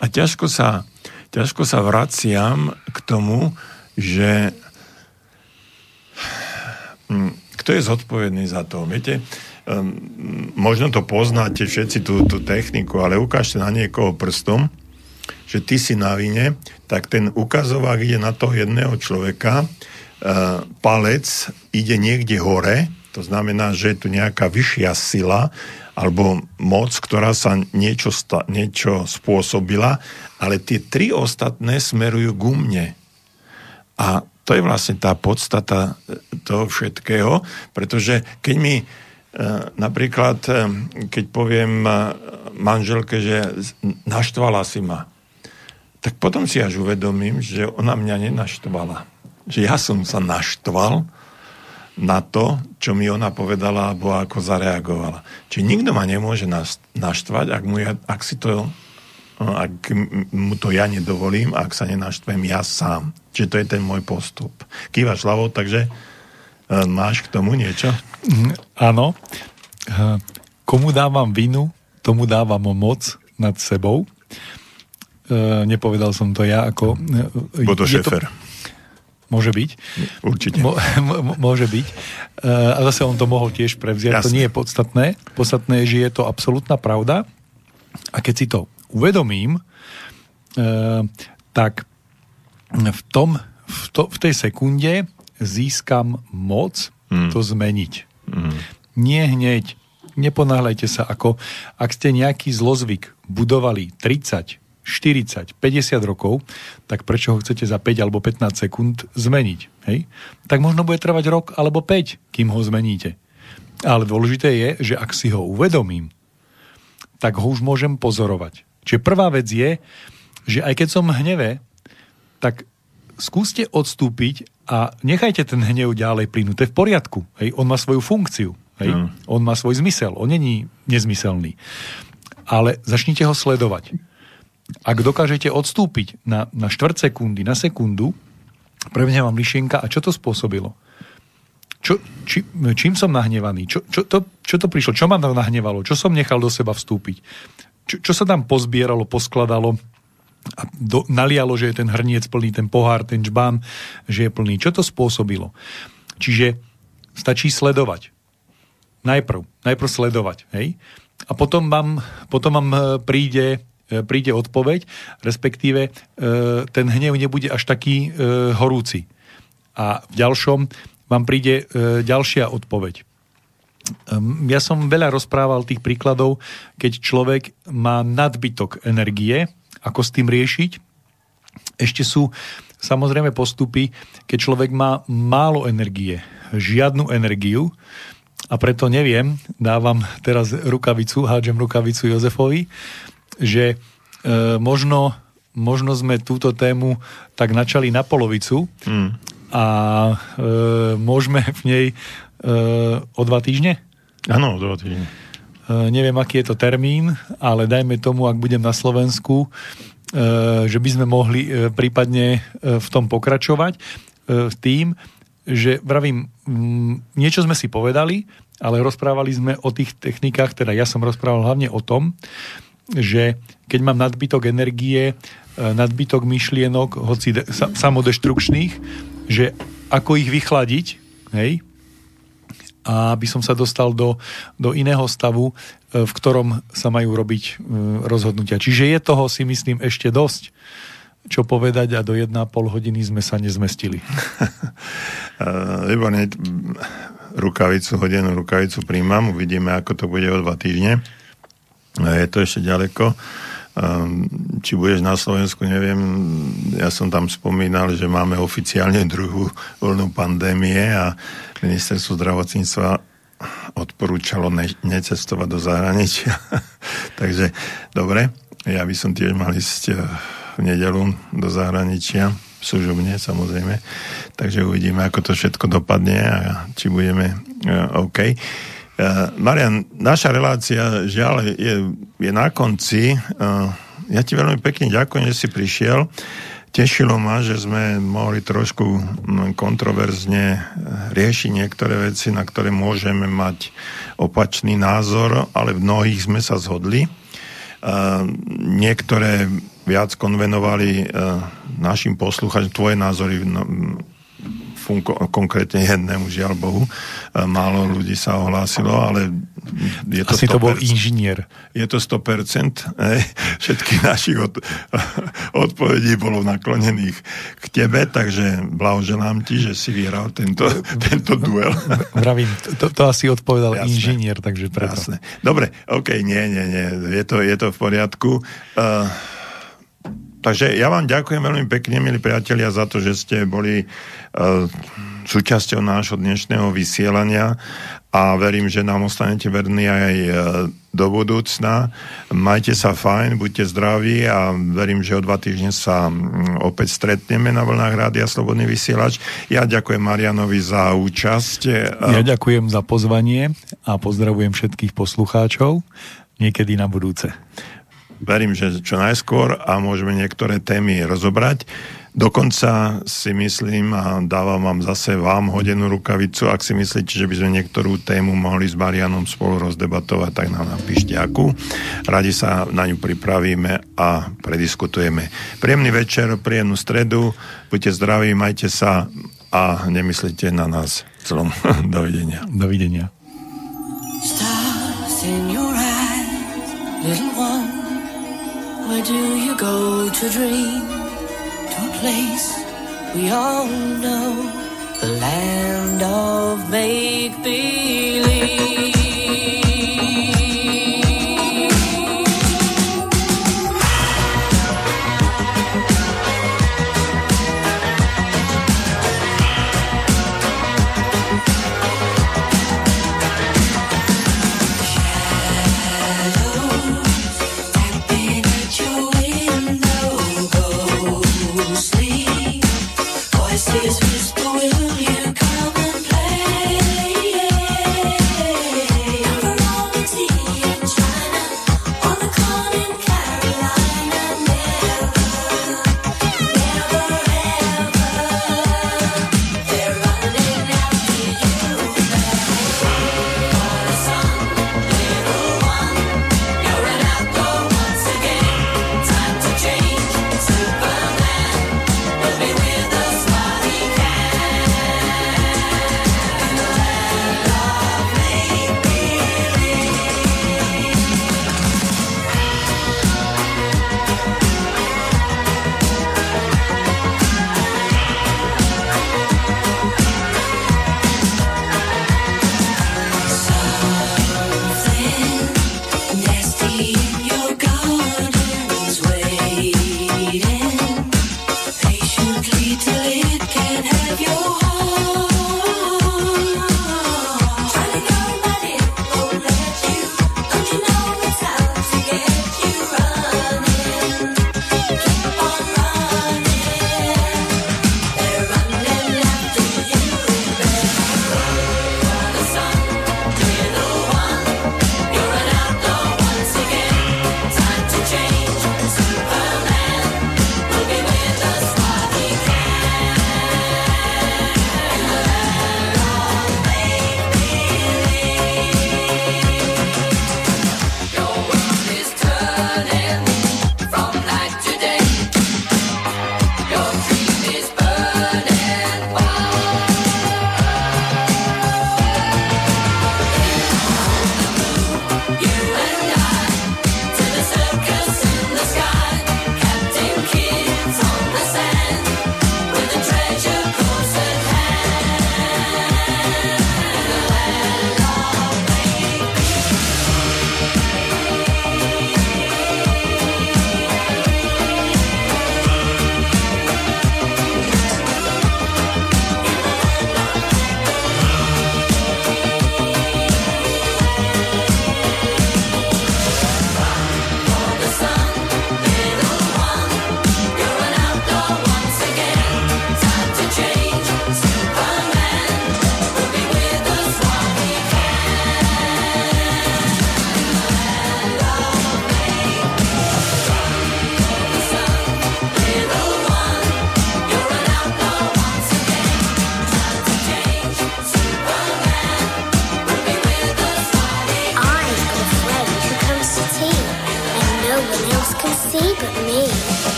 A ťažko sa, ťažko sa vraciam k tomu, že hm, kto je zodpovedný za to? Viete, um, možno to poznáte všetci tú, tú techniku, ale ukážte na niekoho prstom, že ty si na vine, tak ten ukazovák ide na toho jedného človeka, uh, palec ide niekde hore, to znamená, že je tu nejaká vyššia sila alebo moc, ktorá sa niečo, sta- niečo spôsobila, ale tie tri ostatné smerujú ku mne. A to je vlastne tá podstata e, toho všetkého, pretože keď mi e, napríklad, e, keď poviem manželke, že naštvala si ma, tak potom si až uvedomím, že ona mňa nenaštvala. Že ja som sa naštval na to, čo mi ona povedala alebo ako zareagovala. Čiže nikto ma nemôže naštvať, ak, mu ja, ak si to ak mu to ja nedovolím, ak sa nenaštvem ja sám. Čiže to je ten môj postup. Kývaš hlavou, takže e, máš k tomu niečo? Mm, áno. E, komu dávam vinu, tomu dávam moc nad sebou. E, nepovedal som to ja ako... Bo to šefer. To, Môže byť. Určite. Mo, môže byť. A zase on to mohol tiež prevziať. Jasne. To nie je podstatné. Podstatné je, že je to absolútna pravda. A keď si to uvedomím, tak v, tom, v, to, v tej sekunde získam moc mm. to zmeniť. Mm. Nie hneď. Neponáhľajte sa, ako ak ste nejaký zlozvyk budovali 30, 40, 50 rokov, tak prečo ho chcete za 5 alebo 15 sekúnd zmeniť? Hej? Tak možno bude trvať rok alebo 5, kým ho zmeníte. Ale dôležité je, že ak si ho uvedomím, tak ho už môžem pozorovať. Čiže prvá vec je, že aj keď som hneve, tak skúste odstúpiť a nechajte ten hnev ďalej plynúť. To je v poriadku. Hej? On má svoju funkciu. Hej? Mm. On má svoj zmysel. On není nezmyselný. Ale začnite ho sledovať ak dokážete odstúpiť na, na štvrt sekundy, na sekundu, prevne vám myšlienka, a čo to spôsobilo? Čo, či, čím som nahnevaný? Čo, čo, to, čo to prišlo? Čo ma nahnevalo? Čo som nechal do seba vstúpiť? Čo, čo sa tam pozbieralo, poskladalo a do, nalialo, že je ten hrniec plný, ten pohár, ten čbán, že je plný? Čo to spôsobilo? Čiže stačí sledovať. Najprv. Najprv sledovať. Hej? A potom vám, potom vám e, príde E, príde odpoveď, respektíve e, ten hnev nebude až taký horúci. A v ďalšom vám príde ďalšia odpoveď. Ja som veľa rozprával tých príkladov, keď človek má nadbytok energie, ako s tým riešiť. Ešte sú samozrejme postupy, keď človek má málo energie, žiadnu energiu, a preto neviem, dávam teraz rukavicu, hádžem rukavicu Jozefovi, že e, možno, možno sme túto tému tak načali na polovicu mm. a e, môžeme v nej e, o dva týždne? Áno, o dva týždne. E, neviem, aký je to termín, ale dajme tomu, ak budem na Slovensku, e, že by sme mohli e, prípadne v tom pokračovať tým, že vravím, niečo sme si povedali, ale rozprávali sme o tých technikách, teda ja som rozprával hlavne o tom, že keď mám nadbytok energie, nadbytok myšlienok, hoci de, sa, samodeštrukčných, že ako ich vychladiť, hej, a aby som sa dostal do, do iného stavu, e, v ktorom sa majú robiť e, rozhodnutia. Čiže je toho si myslím ešte dosť, čo povedať a do 1,5 hodiny sme sa nezmestili. Výborne, rukavicu, hodinu rukavicu príjmam, uvidíme, ako to bude o dva týždne. Je to ešte ďaleko. Ehm, či budeš na Slovensku, neviem. Ja som tam spomínal, že máme oficiálne druhú voľnú pandémie a ministerstvo zdravotníctva odporúčalo ne- necestovať do zahraničia. Takže dobre, ja by som tiež mal ísť eh, v nedelu do zahraničia, služobne samozrejme. Takže uvidíme, ako to všetko dopadne a či budeme uh, OK. Uh, Marian, naša relácia žiaľ je, je na konci. Uh, ja ti veľmi pekne ďakujem, že si prišiel. Tešilo ma, že sme mohli trošku kontroverzne eh, riešiť niektoré veci, na ktoré môžeme mať opačný názor, ale v mnohých sme sa zhodli. Niektoré viac konvenovali našim poslucháčom, tvoje názory v konkrétne jednému, žiaľ Bohu. Málo ľudí sa ohlásilo, ale je to Asi 100%. to bol inžinier. Je to 100%. Hej. Všetkých našich od, odpovedí bolo naklonených k tebe, takže blahoželám ti, že si vyhral tento, tento duel. Vravím, to, to asi odpovedal Jasné. inžinier, takže preto. Jasné. Dobre, OK, nie, nie, nie, je to, je to v poriadku. Uh, Takže ja vám ďakujem veľmi pekne, milí priatelia, za to, že ste boli uh, súčasťou nášho dnešného vysielania a verím, že nám ostanete verní aj uh, do budúcna. Majte sa fajn, buďte zdraví a verím, že o dva týždne sa um, opäť stretneme na vlnách Rádia Slobodný vysielač. Ja ďakujem Marianovi za účasť. Ja ďakujem za pozvanie a pozdravujem všetkých poslucháčov niekedy na budúce verím, že čo najskôr a môžeme niektoré témy rozobrať. Dokonca si myslím a dávam vám zase vám hodenú rukavicu, ak si myslíte, že by sme niektorú tému mohli s Marianom spolu rozdebatovať, tak nám napíšte akú. Radi sa na ňu pripravíme a prediskutujeme. Príjemný večer, príjemnú stredu, buďte zdraví, majte sa a nemyslite na nás celom. Dovidenia. Dovidenia. Stars in your eyes, little one. Where do you go to dream? To a place we all know, the land of make believe.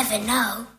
Never know.